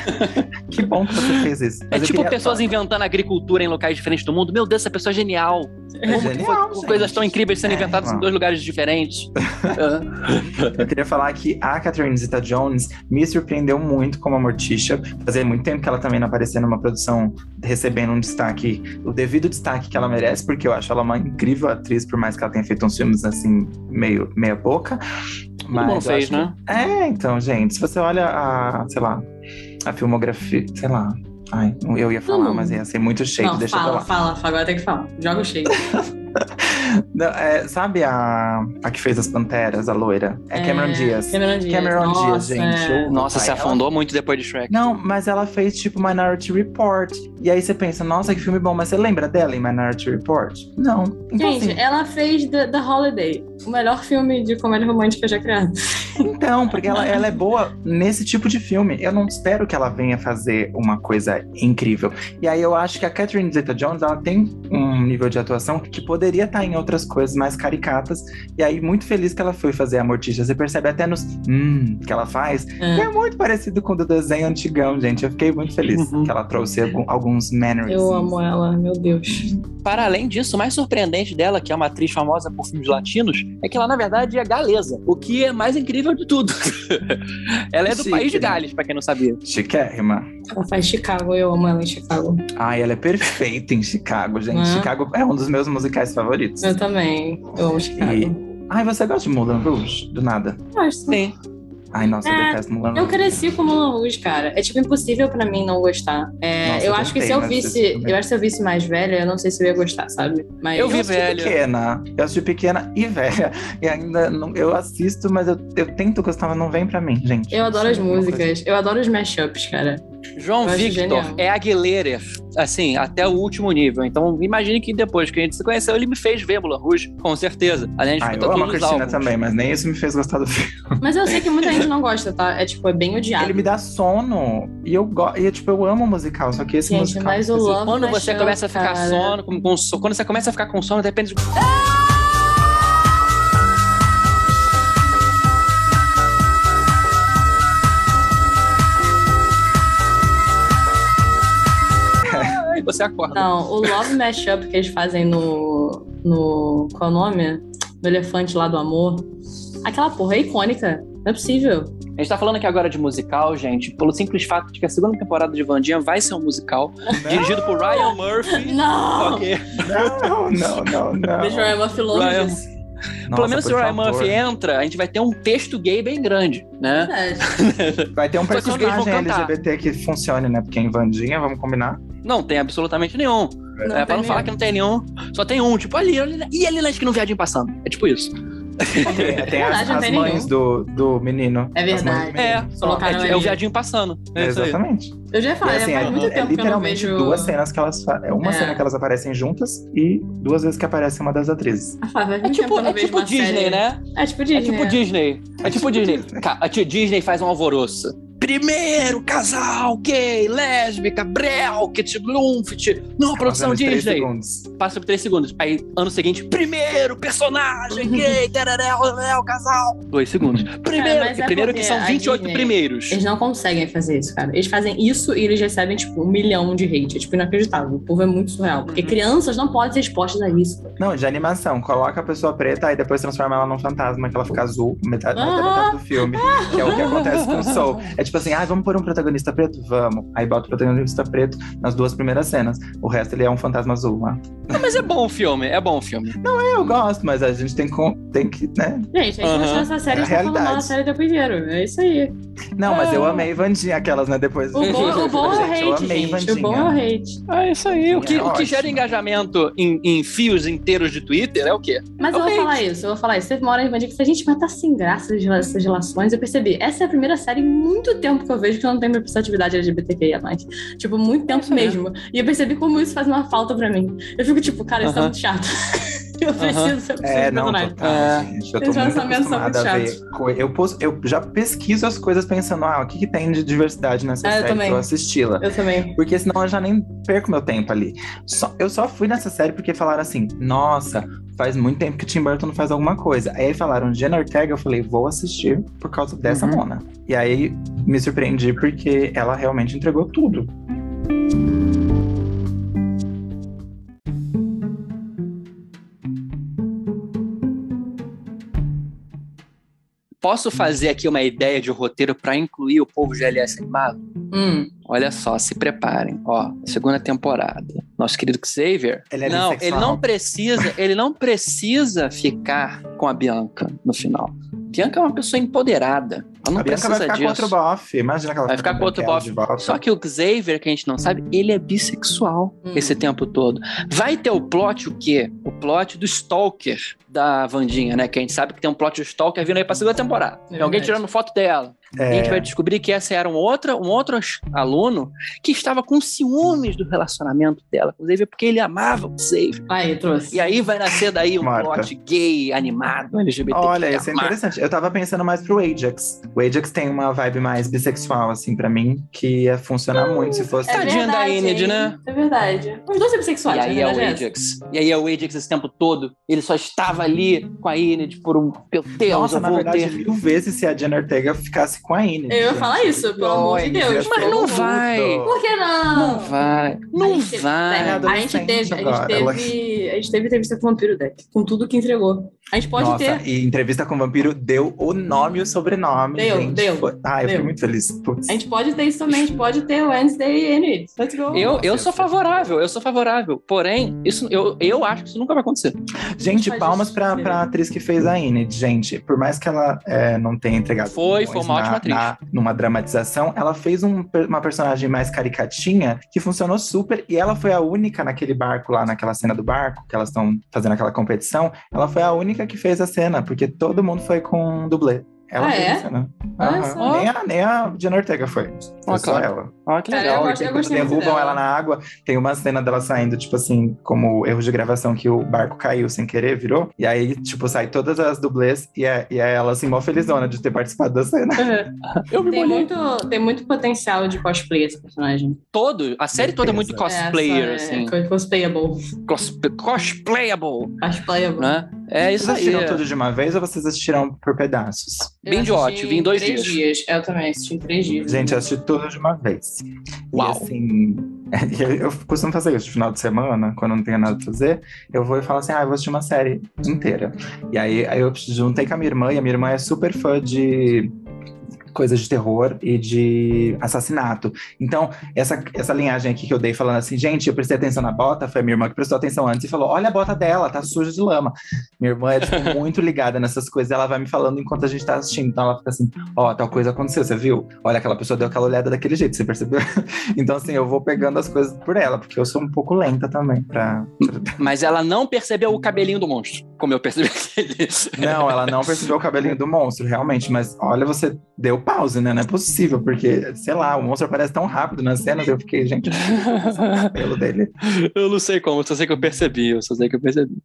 que bom que você fez isso. É Mas eu tipo queria- pessoas inventando agricultura em locais diferentes do mundo. Meu Deus, essa pessoa é genial. É que genial, foi- coisas tão incríveis sendo É, inventadas em dois lugares diferentes. É. Eu queria falar que a Catherine Zeta-Jones me surpreendeu muito como a Morticia. Fazia muito tempo que ela também não aparecia numa produção recebendo um destaque, o devido destaque que ela merece, porque eu acho ela uma incrível atriz, por mais que ela tenha feito uns filmes assim, meio meia boca. Mundo eu fez, acho né? É, então, gente, se você olha a, sei lá, a filmografia, sei lá. Ai, eu ia falar, mas ia ser muito cheio, Não, deixa fala, lá. fala, fala. Agora tem que falar. Joga o cheio. Não, é, sabe a, a que fez as Panteras, a loira? É Cameron Diaz. Cameron Diaz. Cameron Diaz, gente. é. Nossa, Ai, se ela- afundou muito depois de Shrek. Não, mas ela fez tipo Minority Report. E aí você pensa, nossa, que filme bom, mas você lembra dela em Minority Report? Não. Então, Gente, assim, ela fez The, The Holiday, o melhor filme de comédia romântica já criado. então, porque ela, ela é boa nesse tipo de filme. Eu não espero que ela venha fazer uma coisa incrível. E aí eu acho que a Catherine Zeta-Jones, ela tem um nível de atuação que poderia estar em outras coisas mais caricatas. E aí, muito feliz que ela foi fazer a Morticia. Você percebe até nos hum que ela faz, que É. é muito parecido com o do desenho antigão, gente. Eu fiquei muito feliz Uhum. que ela trouxe algum- alguns mannerisms. Eu amo ela, meu Deus. Para além disso, o mais surpreendente dela, que é uma atriz famosa por filmes latinos, é que ela, na verdade, é galesa. O que é mais incrível de tudo. ela é do Chique, país de né? Gales, pra quem não sabia. Chiquérrima. Ela faz Chicago, eu amo ela em Chicago. Ai, ela é perfeita em Chicago, gente. Uhum. Chicago é um dos meus musicais favoritos. Eu também. Eu amo Chicago. E- Ai, você gosta de Moulin Rouge? Do nada. Gosto. Sim. Ai, nossa, eu É, detesto Moulin Eu Rouge. cresci com Moulin Rouge, cara. É tipo impossível pra mim não gostar. É, Nossa, eu eu acho que se eu visse, eu acho que se eu visse mais velha, eu não sei se eu ia gostar, sabe? Mas Eu vi velha. pequena. Eu assisti pequena e velha. E ainda não, eu assisto, mas eu, eu tento gostar, mas não vem pra mim, gente. eu adoro as é coisa- músicas. Eu adoro os mashups, cara. João Victor genial. é Aguilera, assim, até o último nível. Então, imagine que depois que a gente se conheceu, ele me fez ver Moulin Rouge, com certeza. Além de escutar eu amo a Cristina álbuns. também, mas nem isso me fez gostar do filme. Mas eu sei que muita gente não gosta, tá? É tipo, é bem odiado. Ele me dá sono. E eu gosto. E tipo, eu amo musical, só que esse Gente, musical. mas o Love Quando você Mashup, começa a ficar cara. sono, com, com quando você começa a ficar com sono, depende de... você acorda. Não, o Love Mashup que eles fazem no. no. Qual é o nome? No Elefante lá do Amor. Aquela porra é icônica. Não é possível. A gente tá falando aqui agora de musical, gente, pelo simples fato de que a segunda temporada de Vandinha vai ser um musical, dirigido por Ryan Murphy. Não! Ok. Não, não, não, não. Deixa o Ryan Murphy longe Ryan-. Nossa, Pelo menos se o Ryan favor. Murphy entra, a gente vai ter um texto gay bem grande, né? Verdade. Vai ter um personagem. LGBT que funcione, né? Porque em Vandinha, vamos combinar. Não tem absolutamente nenhum. Não é, pra não falar nenhum. que não tem nenhum, só tem um, tipo ali, ali e ali na esquina um viadinho passando. É tipo isso. Tem, tem as, Verdade, as mães nenhum. do, do menino. É verdade. menino. É, Colocaram é, é o viadinho passando. É isso aí. Exatamente. Eu já E falei, assim, faz é, muito é tempo que eu não literalmente vejo. duas cenas que elas É uma É. cena que elas aparecem juntas e duas vezes que aparece uma das atrizes. Ah, É tipo, é tipo Disney, série. né? É tipo É Disney. tipo é. Disney. É, É tipo tipo Disney. A tia Disney faz um alvoroço. Primeiro casal gay, lésbica, Brelkit, Blumfit, numa produção Passando os três Disney. segundos. Passa por três segundos. Aí, ano seguinte, primeiro personagem gay, tererel, tererel, casal. Dois segundos. Primeiro, é primeiro que porque são a 28 Disney- primeiros. Eles não conseguem fazer isso, cara. Eles fazem isso e eles recebem, tipo, um milhão de hate. É, tipo, inacreditável. O povo é muito surreal. Porque Uhum. crianças não podem ser expostas a isso. Não, de animação. Coloca a pessoa preta aí depois transforma ela num fantasma que ela fica azul, metade, Ah. metade do filme. Que é o que acontece com o Soul. É tipo assim, ah, vamos pôr um protagonista preto? Vamos. Aí bota o protagonista preto nas duas primeiras cenas. O resto ele é um fantasma azul lá. Ah, mas é bom o filme, é bom o filme. Eu gosto, mas a gente tem, com- tem que, né? Gente, a gente Aham. não essa série É e a tá falando mal série o tempo inteiro. É isso aí. Não, mas eu Ah. amei Vandinha, aquelas, né? Depois. O bom, o bom é Gente, eu o hate, amei gente. O bom é o hate. É isso aí. O que, É o que gera engajamento em, em fios inteiros de Twitter é o quê? Mas eu Ok. vou falar isso, eu vou falar isso. Teve uma hora em Vandy que falei, gente, mas tá sem graça essas rela- essas relações. Eu percebi, essa é a primeira série muito tempo que eu vejo que não tem representatividade LGBTQIA+. Tipo, muito tempo aí. mesmo. E eu percebi como isso faz uma falta pra mim. Eu fico tipo, cara, isso tá Aham. muito chato. eu preciso, preciso É, não, total, É. gente. Eu tô muito lançamentos são acostumada a muito ver. Eu, pos- eu já pesquiso as coisas pensando, ah, o que, que tem de diversidade nessa eu série também. pra eu assisti-la. Eu também. Porque senão eu já nem perco meu tempo ali. Só- eu só fui nessa série porque falaram assim, nossa, faz muito tempo que Tim Burton não faz alguma coisa. Aí falaram Jenna Ortega, eu falei, vou assistir por causa dessa Uhum. mona. E aí me surpreendi porque ela realmente entregou tudo. Posso fazer aqui uma ideia de roteiro pra incluir o povo GLS animado? Hum. Olha só, se preparem. Ó, segunda temporada. Nosso querido Xavier. Ele é não, bissexual. ele não precisa, ele não precisa ficar com a Bianca no final. Bianca é uma pessoa empoderada. Ela não a Bianca vai ficar disso. com outro bofe. Imagina que ela Vai fica ficar com outro bofe. Só que o Xavier, que a gente não sabe, ele é bissexual Hum. esse tempo todo. Vai ter o plot o quê? O plot do Stalker da Vandinha, né? Que a gente sabe que tem um plot do Stalker vindo aí pra segunda temporada. É tem alguém tirando foto dela. E a É, gente vai descobrir que essa era um outro, um outro aluno que estava com ciúmes do relacionamento dela com o Xavier, porque ele amava o Xavier. Aí, trouxe. E aí vai nascer daí um Marta. plot gay, animado, LGBT. Olha, isso é interessante. Eu tava pensando mais pro Ajax. O Ajax tem uma vibe mais bissexual, assim, pra mim, que ia funcionar muito se fosse. É Tadinha da verdade, Enid, né? É verdade. Os dois são bissexuais, E aí na é o essa. Ajax. E aí é o Ajax esse tempo todo. Ele só estava ali com a Enid por um. Meu Deus, Nossa, eu na vou verdade, ter. mil vezes se a Jenna Ortega ficasse com a Enid. Eu ia falar isso, pelo amor de Deus. Mas não vai. Por que não? Não vai. Não A gente- vai. A gente teve, a gente ela- teve, a gente teve entrevista com o Vampiro Deck, com tudo que entregou. A gente pode Nossa, ter. e entrevista com o vampiro deu o nome e o sobrenome. Deu, gente. deu, Foi- Ah, eu deu. fiquei muito feliz. Putz. A gente pode ter isso também, a gente pode ter Wednesday e Enid. Let's go. Eu, eu sou favorável, eu sou favorável. Porém, isso, eu, eu acho que isso nunca vai acontecer. Gente, palmas pra, pra atriz que fez a Enid, gente. Por mais que ela é, não tenha entregado. Foi, foi uma ótima na- na- numa dramatização, ela fez um uma personagem mais caricatinha que funcionou super. E ela foi a única naquele barco lá, naquela cena do barco, que elas estão fazendo aquela competição. Ela foi a única que fez a cena, porque todo mundo foi com dublê. Ela Ah, fez é? a cena. Aham. só. Nem, a, nem a Jenna Ortega foi. Foi Ah, só claro. ela. Olha que Cara, legal. eu Porque eu derrubam dela. ela na água, tem uma cena dela saindo, tipo assim, como erro de gravação que o barco caiu sem querer, virou. E aí, tipo, sai todas as dublês e é, e é ela, assim, mó felizona de ter participado da cena. Eu me Tem molhei. muito, tem muito potencial de cosplay esse personagem. Todo, a série toda é muito Certeza. cosplayer, Essa assim. É, cosplayable. Cos, cosplayable, Cosplayable. né? É isso Vocês aí. assistiram tudo de uma vez ou vocês assistiram por pedaços? Eu Bem de ótimo, vi em dois três dias. Eu também assisti em três dias. Gente, eu assisti tudo de uma vez. Uau. E assim, Eu, eu costumo fazer isso no final de semana, quando não tenho nada pra fazer. Eu vou e falo assim: ah, eu vou assistir uma série inteira. E aí, aí eu juntei com a minha irmã, e a minha irmã é super fã de coisas de terror e de assassinato. Então, essa, essa linhagem aqui que eu dei falando assim, gente, eu prestei atenção na bota, foi a minha irmã que prestou atenção antes e falou: olha a bota dela, tá suja de lama. Minha irmã é, tipo, muito ligada nessas coisas, ela vai me falando enquanto a gente tá assistindo. Então ela fica assim, ó, tal coisa aconteceu, você viu? Olha, aquela pessoa deu aquela olhada daquele jeito, você percebeu? então, assim, eu vou pegando as coisas por ela, porque eu sou um pouco lenta também pra. Mas ela não percebeu o cabelinho do monstro, como eu percebi. Não, ela não percebeu o cabelinho do monstro, realmente, mas olha, você deu pause, né? Não é possível, porque, sei lá, o monstro aparece tão rápido nas cenas, eu fiquei, gente, o cabelo dele. Eu não sei como, só sei que eu percebi, eu só sei que eu percebi.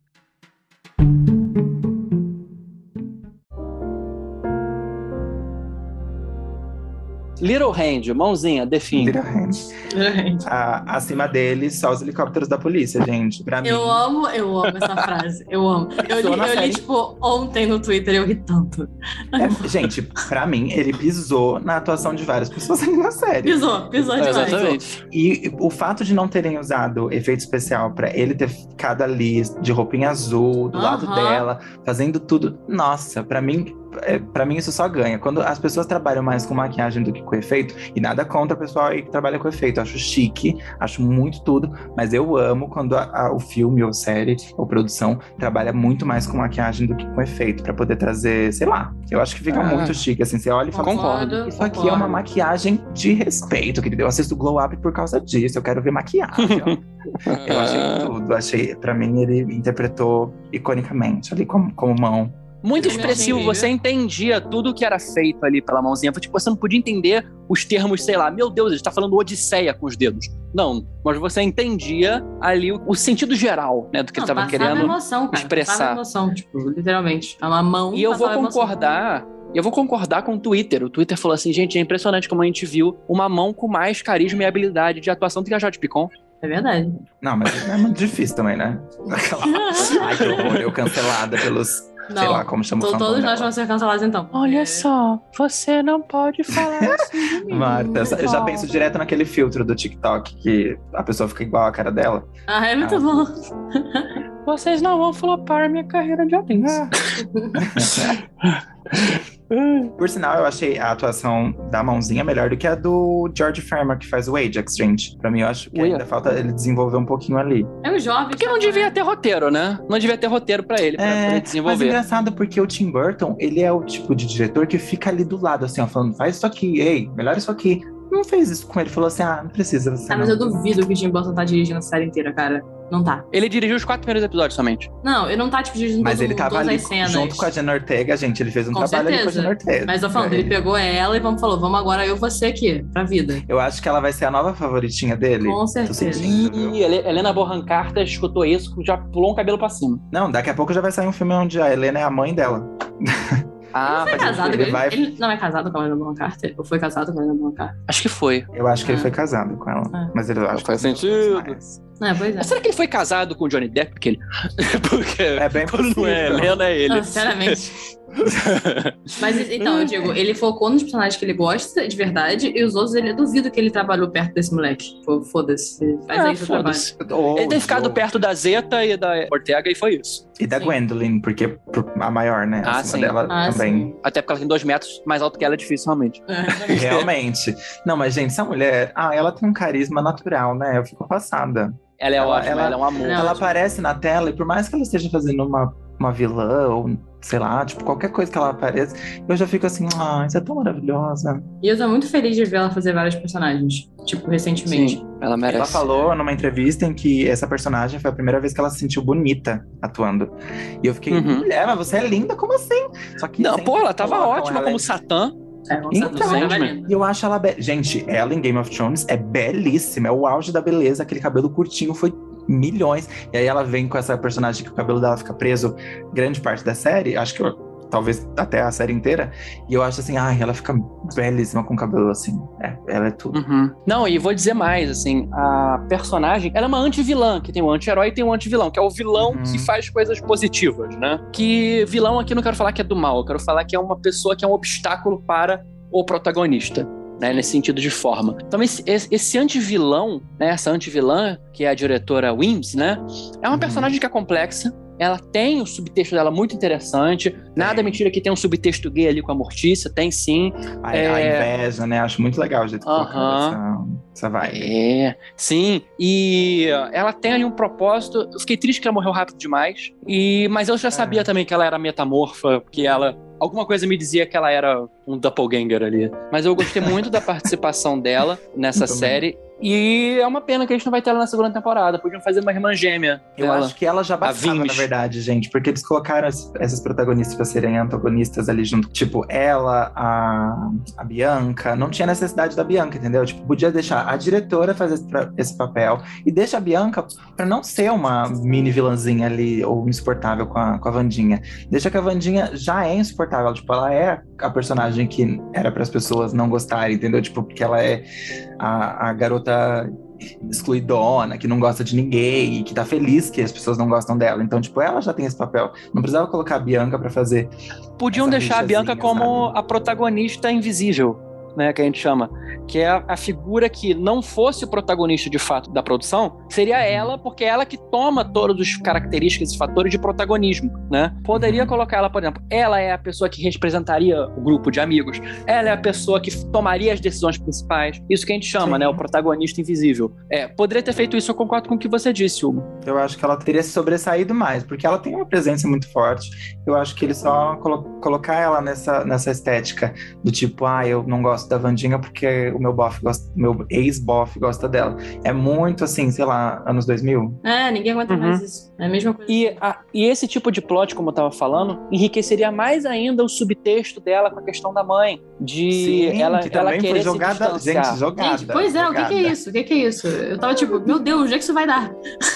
Little Hand, mãozinha, define. Little hand. Ah, acima dele, só os helicópteros da polícia, gente. Pra mim. Eu amo, eu amo essa frase. Eu amo. Eu li, eu li, tipo, ontem no Twitter, eu ri tanto. É, gente, pra mim, ele pisou na atuação de várias pessoas ali na série. Pisou, pisou demais. Exatamente. E o fato de não terem usado efeito especial pra ele ter ficado ali de roupinha azul, do lado dela, fazendo tudo. Nossa, pra mim, é, para mim isso só ganha. Quando as pessoas trabalham mais com maquiagem do que com efeito, e nada contra o pessoal aí que trabalha com efeito, acho chique, acho muito tudo, mas eu amo quando a- a- o filme ou série ou produção trabalha muito mais com maquiagem do que com efeito, pra poder trazer, sei lá. Eu acho que fica Ah. muito chique, assim, você olha e fala, Concordo. isso aqui é uma maquiagem de respeito, querido. Eu assisto Glow Up por causa disso. Eu quero ver maquiagem. eu achei tudo. Achei, pra mim, ele interpretou iconicamente ali como, como mão. Muito expressivo, você entendia tudo que era feito ali pela mãozinha. Tipo, você não podia entender os termos, sei lá, meu Deus, ele está falando Odisseia com os dedos. Não, mas você entendia ali o, o sentido geral, né, do que Não, ele estava querendo. emoção, cara. expressar. Emoção, tipo, literalmente. É uma mão. E eu vou emoção. concordar. Eu vou concordar com o Twitter. O Twitter falou assim, gente, é impressionante como a gente viu uma mão com mais carisma e habilidade de atuação do que a Jade Picon. É verdade. Não, mas é muito difícil também, né? Aquela... Ai, que horror. Eu cancelada pelos. Sei Não, lá como chama o to- fandom todos nós vamos ser cancelados então. só, você não pode falar assim de mim. Marta, eu já penso direto naquele filtro do TikTok que a pessoa fica igual a cara dela. Ah, é muito Ah. bom. Vocês não vão flopar minha carreira de atriz. Por sinal, eu achei a atuação da mãozinha melhor do que a do George Farmer, que faz o Ajax, gente. Pra mim, eu acho que ainda falta ele desenvolver um pouquinho ali. É um jovem. Porque não devia ter roteiro, né? Não devia ter roteiro pra ele, pra poder É, mas desenvolver. engraçado porque o Tim Burton, ele é o tipo de diretor que fica ali do lado, assim, ó, falando, faz isso aqui, ei, melhor isso aqui. Não fez isso com ele, falou assim, ah, não precisa você Ah, não. mas eu duvido que o Tim Burton tá dirigindo a série inteira, cara. Não tá. Ele dirigiu os quatro primeiros episódios somente. Não, ele não tá, tipo, dirigindo Mas todo- ele tava todas ali as cenas. junto com a Jenna Ortega, gente, ele fez um Com trabalho ali com a certeza. Jenna Ortega. Mas eu falando, É. ele pegou ela e vamos falou, vamos agora eu e você aqui, pra vida. Eu acho que ela vai ser a nova favoritinha dele. Com certeza. E Hele- Helena Bonham Carter escutou isso, já pulou um cabelo pra cima. Não, daqui a pouco já vai sair um filme onde a Helena é a mãe dela. Ah, Ele é faz casado, ele vai- ele não é casado com a Helena Bonham Carter? Ou foi casado com a Helena Bonham Carter? Acho que foi. Eu acho que ele Ah. foi casado com ela. Ah. Mas ele acho Faz que não sentido. É, pois é. Mas será que ele foi casado com o Johnny Depp? Porque ele. Porque É bem quando não é possível. Helena, é ele. Não, sinceramente. Mas então, eu digo, ele focou nos personagens que ele gosta de verdade, e os outros, ele eu duvido que ele trabalhou perto desse moleque. Foda-se. Faz Ah, aí seu trabalho. foda-se. Ou Ele tem ficado Joe. perto da Zeta e da Ortega e foi isso. E da Sim. Gwendolyn, porque por- a maior, né? Ah, Acima sim. dela Ah, também. Até porque ela tem dois metros mais alto que ela, é difícil realmente. É. Realmente. Não, mas, gente, essa mulher, ah, ela tem um carisma natural, né? Eu fico passada. Ela é Ela- ótima, ela- ela, é um amor. Ela é ela ótima. aparece na tela e por mais que ela esteja fazendo uma, uma vilã ou sei lá, tipo, qualquer coisa que ela apareça, eu já fico assim, ah, isso é tão maravilhosa. E eu tô muito feliz de ver ela fazer vários personagens, tipo, recentemente. Sim, ela merece. Ela falou numa entrevista em que essa personagem foi a primeira vez que ela se sentiu bonita atuando. E eu fiquei, Uhum. mulher, mas você é linda, como assim? Só que Não, pô, ela tava colocam ótima ela como em- Satã. É, Então, é. E eu acho ela. Be... Gente, ela em Game of Thrones é belíssima. É o auge da beleza. Aquele cabelo curtinho foi milhões. E aí ela vem com essa personagem que o cabelo dela fica preso grande parte da série. Acho que eu- talvez até a série inteira. E eu acho assim, ai, ela fica belíssima com o cabelo assim. É, ela é tudo. Uhum. Não, e vou dizer mais, assim, a personagem, ela é uma anti-vilã, que tem um anti-herói e tem um anti-vilão, que é o vilão Uhum. que faz coisas positivas, né? Que vilão aqui não quero falar que é do mal, eu quero falar que é uma pessoa que é um obstáculo para o protagonista. Né, nesse sentido de forma. Então, esse, esse, anti-vilão, né, essa anti-vilã, que é a diretora Wims, né, é uma Uhum. personagem que é complexa, ela tem o subtexto dela muito interessante. Nada Tem. mentira que tem um subtexto gay ali com a Mortícia, tem sim. A, a É. inveja, né? Acho muito legal o jeito que Aham. colocou essa, essa vibe. É, sim. E uh, ela tem ali um propósito. Eu fiquei triste que ela morreu rápido demais. E, mas eu já sabia também que ela era metamorfa, que ela. Alguma coisa me dizia que ela era um doppelganger ali. Mas eu gostei muito da participação dela nessa série. E é uma pena que a gente não vai ter ela na segunda temporada. Podiam fazer uma irmã gêmea. Eu dela. acho que ela já bastava, na verdade, gente, porque eles colocaram as- essas protagonistas pra serem antagonistas ali junto. Tipo, ela, a, a Bianca, não tinha necessidade da Bianca, entendeu? Tipo, podia deixar a diretora fazer esse, pra- esse papel e deixa a Bianca pra não ser uma mini vilãzinha ali ou insuportável com a, com a Vandinha. Deixa que a Vandinha já é insuportável, tipo, ela é a personagem que era para as pessoas não gostarem, entendeu? Tipo, porque ela é a, a garota excluidona, que não gosta de ninguém e que tá feliz que as pessoas não gostam dela. Então, tipo, ela já tem esse papel. Não precisava colocar a Bianca pra fazer. Podiam deixar a Bianca como sabe? a protagonista invisível, né, que a gente chama, que é a, figura que não fosse o protagonista de fato da produção, seria ela, porque é ela que toma todas as características e fatores de protagonismo, né? Poderia Uhum. colocar ela, por exemplo, ela é a pessoa que representaria o grupo de amigos, ela é a pessoa que tomaria as decisões principais, isso que a gente chama, Sim. né, o protagonista invisível. É, poderia ter feito isso, eu concordo com o que você disse, Hugo. Eu acho que ela teria se sobressaído mais, porque ela tem uma presença muito forte. Eu acho que ele só colo colocar ela nessa, nessa estética do tipo, ah, eu não gosto da Vandinha porque o meu bofe gosta, meu ex-bofe gosta dela. É muito assim, sei lá, anos 2000. É, ninguém aguenta Uhum. mais isso. É a mesma coisa. E, a- e esse tipo de plot, como eu tava falando, enriqueceria mais ainda o subtexto dela com a questão da mãe. De ela, que ela também querer foi se jogada, distanciar. gente, jogada. Gente, pois é, o que, que é jogada. isso? O que, que é isso? Eu tava tipo, meu Deus, onde é que isso vai dar?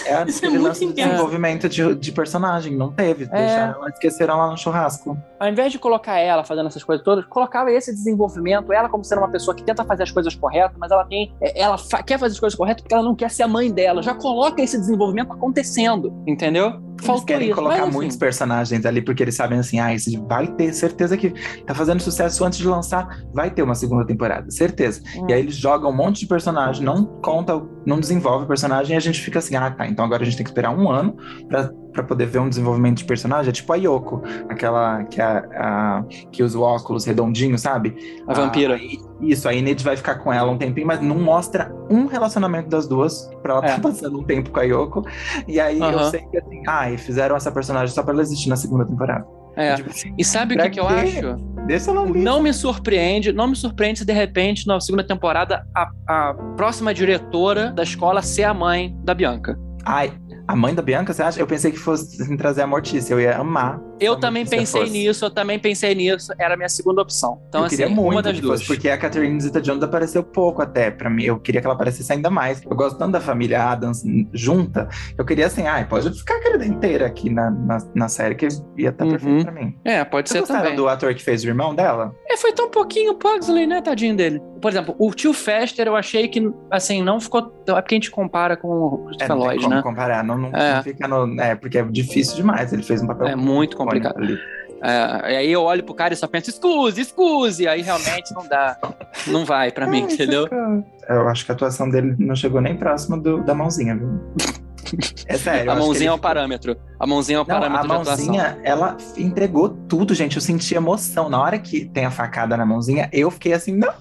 É Isso é muito intenso. desenvolvimento de, de personagem, não teve. É. Deixaram ela, esqueceram lá no churrasco. Ao invés de colocar ela fazendo essas coisas todas, colocava esse desenvolvimento, ela como sendo uma pessoa que tenta fazer as coisas corretas, mas ela tem. é, Ela fa- quer fazer as coisas corretas porque ela não quer ser a mãe dela. Já coloca esse desenvolvimento acontecendo, entendeu? Eles Faltou querem isso. colocar mas, assim, muitos personagens ali, porque eles sabem assim, ah, esse vai ter certeza que tá fazendo sucesso antes de lançar, vai ter uma segunda temporada, certeza. Hum. E aí eles jogam um monte de personagem, não conta, não desenvolve o personagem, e a gente fica assim, ah, tá, então agora a gente tem que esperar um ano pra, pra poder ver um desenvolvimento de personagem. É tipo a Yoko, aquela que, é a, a- que usa o óculos redondinho, sabe? A vampira. aí- isso, a Enid vai ficar com ela um tempinho, mas não mostra um relacionamento das duas pra ela É. tá passando um tempo com a Yoko. E aí eu sei que assim, ah, e fizeram essa personagem só pra ela existir na segunda temporada. É. Tipo assim, E sabe o que, que eu acho? deixa ela ali. Não me surpreende, não me surpreende se de repente, na segunda temporada, a, a próxima diretora da escola ser a mãe da Bianca. Ai, a mãe da Bianca, você acha? Eu pensei que fosse assim, trazer a Mortícia, eu ia amar. Eu a também pensei fosse. nisso, eu também pensei nisso, era a minha segunda opção. Então, eu assim, queria muito uma das duas. fosse, porque a Catherine Zeta-Jones apareceu pouco até pra mim. Eu queria que ela aparecesse ainda mais. Eu gosto tanto da família Adams junta. Eu queria assim, ai, pode ficar a querida inteira aqui na, na, na série, que ia estar Uhum. perfeito pra mim. É, pode Vocês ser gostaram também. do ator que fez o irmão dela? É, foi tão pouquinho Pugsley, né, tadinho dele. Por exemplo, o tio Fester, eu achei que, assim, não ficou... É porque a gente compara com o É, Christopher tem Lloyd, né? comparar, não, não, É. não fica no. É, porque é difícil demais. Ele fez um papel É muito complicado. Ali. É, e aí eu olho pro cara e só penso, excuse, excuse. Aí realmente não dá. Não vai pra mim, entendeu? Eu acho que a atuação dele não chegou nem próximo do- da mãozinha, viu? É sério. a mãozinha é ele o parâmetro. A mãozinha é o Não, a parâmetro de atuação. mãozinha, ela entregou tudo, gente. Eu senti emoção. Na hora que tem a facada na mãozinha, eu fiquei assim, não!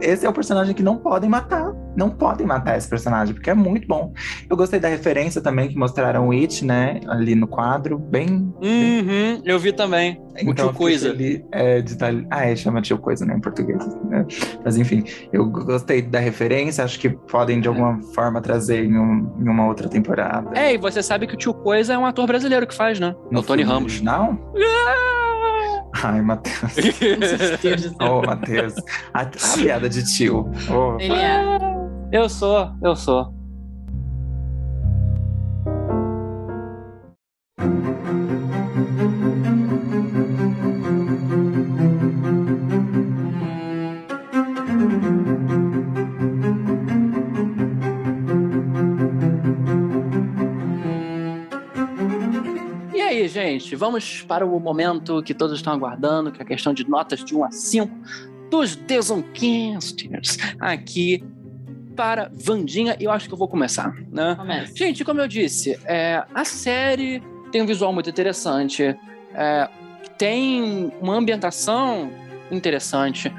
Esse é o personagem que não podem matar. Não podem matar esse personagem, porque é muito bom. Eu gostei da referência também que mostraram o It, né? Ali no quadro. Bem. bem- Uhum, eu vi também. O então, tio Coisa. feliz, é, de Ah, é, chama tio coisa, né? Em português. né? Mas enfim, eu gostei da referência. Acho que podem, de alguma forma, trazer em, um- em uma outra temporada. É, e você sabe que o tio Coisa é um ator brasileiro que faz, né? É No o Tony filme Ramos. Original? Ai, Matheus. Ô, Matheus. A, a piada de tio. Ele é. eu sou, eu sou. Gente, vamos para o momento que todos estão aguardando, que é a questão de notas de 1 a 5 dos Desoncasters aqui para Vandinha. Eu acho que eu vou começar, né? Começa. Gente, como eu disse, é, a série tem um visual muito interessante, é, tem uma ambientação interessante,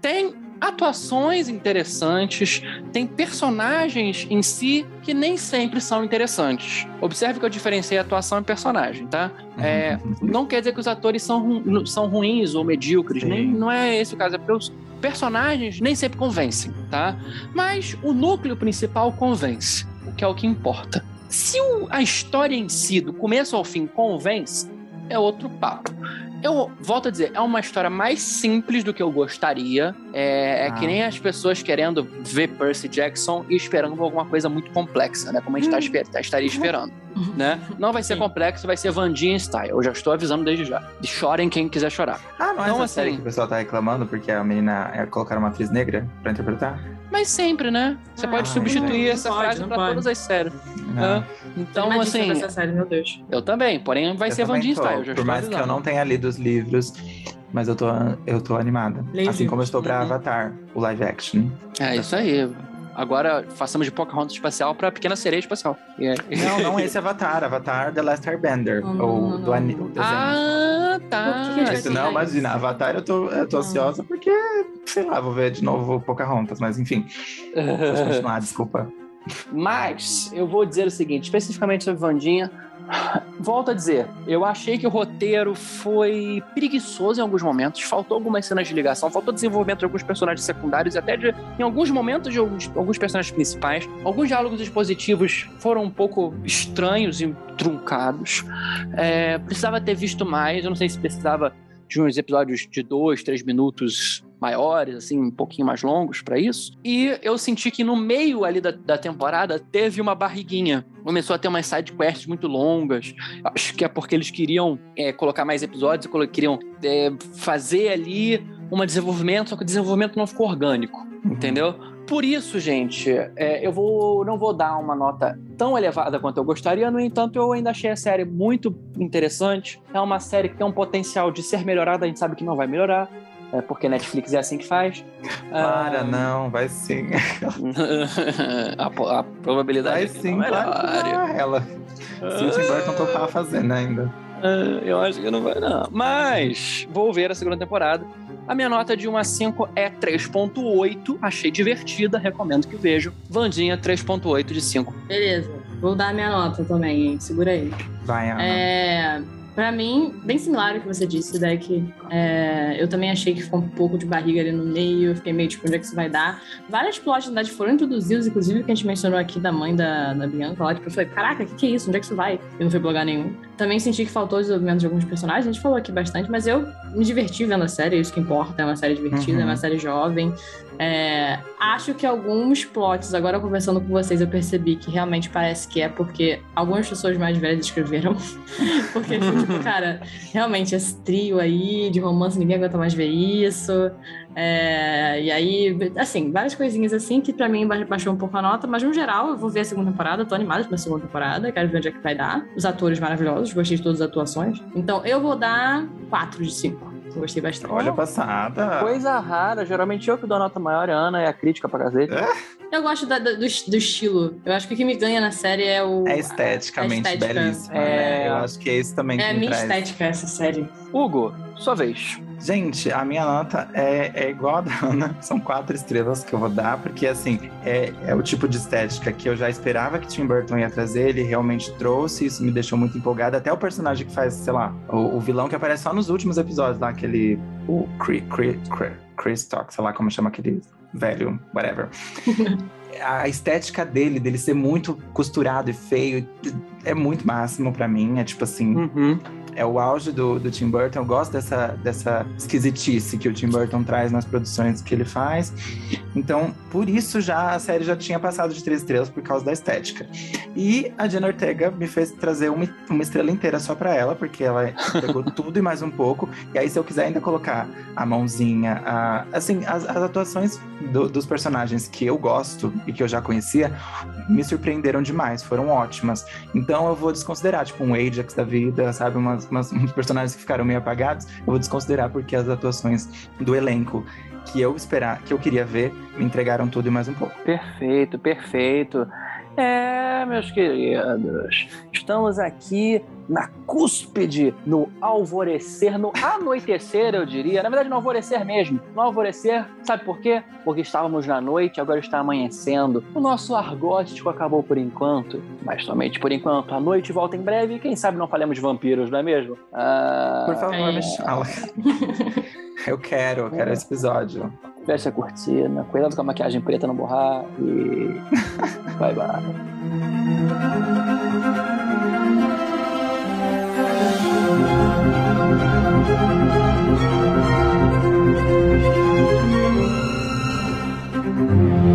tem atuações interessantes, tem personagens em si que nem sempre são interessantes. Observe que eu diferenciei atuação e personagem, tá? É, não quer dizer que os atores são, ru- são ruins ou medíocres, Sim. nem, não é esse o caso, é porque os personagens nem sempre convencem, tá? Mas o núcleo principal convence, o que é o que importa. Se o- a história em si, do começo ao fim, convence, é outro papo. Eu volto a dizer, é uma história mais simples do que eu gostaria. É, é Ah. que nem as pessoas querendo ver Percy Jackson e esperando alguma coisa muito complexa, né? Como a gente tá esper- tá- estaria esperando. né? Não vai ser Sim. complexo, vai ser Vandinha Style. Eu já estou avisando desde já. Chorem quem quiser chorar. Ah, não é Então, essa assim- série que o pessoal tá reclamando porque a menina é, colocaram uma atriz negra pra interpretar? Mas sempre, né? Você Ah, pode não substituir não essa pode, frase pode. todas as séries. Não. Então, assim, série, meu Deus. eu também. Porém, vai Eu ser Vandinha Style. Eu já Por mais que eu não tenha lido os livros, mas eu tô, eu tô animada. Assim como eu estou pra Uhum. Avatar, o live action. É isso aí. Agora façamos de Pocahontas espacial pra Pequena Sereia espacial. E é- Não, não esse Avatar, Avatar The Last Airbender, Não, ou não, do não. ani- o desenho. Ah, tá. Esse não, imagina? Avatar eu tô, eu tô Não. ansiosa porque, sei lá, vou ver de novo Pocahontas, mas enfim, pode continuar, desculpa. Mas eu vou dizer o seguinte, especificamente sobre Vandinha. Volto a dizer, eu achei que o roteiro foi preguiçoso em alguns momentos, faltou algumas cenas de ligação, faltou desenvolvimento de alguns personagens secundários e até de, em alguns momentos de alguns, alguns personagens principais. Alguns diálogos expositivos foram um pouco estranhos e truncados. É, precisava ter visto mais, eu não sei se precisava de uns episódios de dois, três minutos maiores, assim, um pouquinho mais longos pra isso. E eu senti que no meio ali da, da temporada teve uma barriguinha. Começou a ter umas side quests muito longas. Acho que é porque eles queriam é, colocar mais episódios, queriam é, fazer ali um desenvolvimento, só que o desenvolvimento não ficou orgânico, entendeu? Por isso, gente, é, eu vou, não vou dar uma nota tão elevada quanto eu gostaria, no entanto, eu ainda achei a série muito interessante. É uma série que tem um potencial de ser melhorada, a gente sabe que não vai melhorar, é, porque Netflix é assim que faz. Para, Ah, não, vai sim. a, a probabilidade Vai é sim, não claro vai. Ela. Se o Tim Burton topar fazendo ainda. Ah, eu acho que não vai, não. Mas vou ver a segunda temporada. A minha nota de 1 a 5 é 3.8. Achei divertida, recomendo que vejam. Vandinha, 3.8 de 5. Beleza. Vou dar a minha nota também, hein? Segura aí. Vai, Ana. É, pra mim, bem similar ao que você disse, Deck. É, eu também achei que ficou um pouco de barriga ali no meio. Eu fiquei meio tipo, onde é que isso vai dar? Várias verdade, foram introduzidos, inclusive, que a gente mencionou aqui da mãe da, da Bianca lá. Tipo, eu falei, caraca, o que, que é isso? Onde é que isso vai? Eu não fui blogar nenhum. Também senti que faltou o desenvolvimento de alguns personagens. A gente falou aqui bastante, mas eu me diverti vendo a série. Isso que importa. É uma série divertida, Uhum. é uma série jovem. É, acho que alguns plots, agora conversando com vocês, eu percebi que realmente parece que é porque algumas pessoas mais velhas escreveram. porque, tipo, cara, realmente esse trio aí de romance, ninguém aguenta mais ver isso. É, e aí, assim, várias coisinhas assim que pra mim ba- baixou um pouco a nota, mas no geral eu vou ver a segunda temporada, tô animada pra segunda temporada, quero ver onde é que vai dar. Os atores maravilhosos, gostei de todas as atuações. Então eu vou dar 4 de 5. Gostei bastante. Olha a passada. Coisa rara, geralmente eu que dou a nota maior, a Ana é a crítica pra cacete. Eu gosto da- da- do, do estilo. Eu acho que o que me ganha na série é o. É esteticamente a estética. belíssima, É. né? Eu acho que é isso também que É a minha traz. estética essa série. Hugo, sua vez. Gente, a minha nota é, é igual a da Ana. São quatro estrelas que eu vou dar, porque assim, é, é o tipo de estética que eu já esperava que Tim Burton ia trazer, ele realmente trouxe, isso me deixou muito empolgado. Até o personagem que faz, sei lá, o, o vilão que aparece só nos últimos episódios lá, aquele. O Chris, Chris, Chris Talk, sei lá como chama aquele velho, whatever. a estética dele, dele ser muito costurado e feio, é muito máximo pra mim. É tipo assim, Uhum. É o auge do, do Tim Burton. Eu gosto dessa, dessa esquisitice que o Tim Burton traz nas produções que ele faz. Então, por isso já a série já tinha passado de três estrelas por causa da estética. E a Jenna Ortega me fez trazer uma, uma estrela inteira só pra ela, porque ela pegou tudo e mais um pouco. E aí, se eu quiser ainda colocar a mãozinha, a, assim, as, as atuações do- dos personagens que eu gosto e que eu já conhecia me surpreenderam demais, foram ótimas. Então eu vou desconsiderar, tipo, um Ajax da vida, sabe? Umas, umas- uns personagens que ficaram meio apagados, eu vou desconsiderar porque as atuações do elenco que eu esperar, que eu queria ver, me entregaram tudo e mais um pouco. Perfeito, perfeito. É, meus queridos, estamos aqui na cúspide, no alvorecer, no anoitecer, eu diria. Na verdade, no alvorecer mesmo. No alvorecer, sabe por quê? Porque estávamos na noite, agora está amanhecendo. O nosso argóstico acabou por enquanto, mas somente por enquanto. A noite volta em breve e quem sabe não falemos de vampiros, não é mesmo? Ah, Por favor, É. me fala. Eu quero, eu quero esse episódio fecha a cortina, cuidado com a maquiagem preta não borrar e. bye bye. thank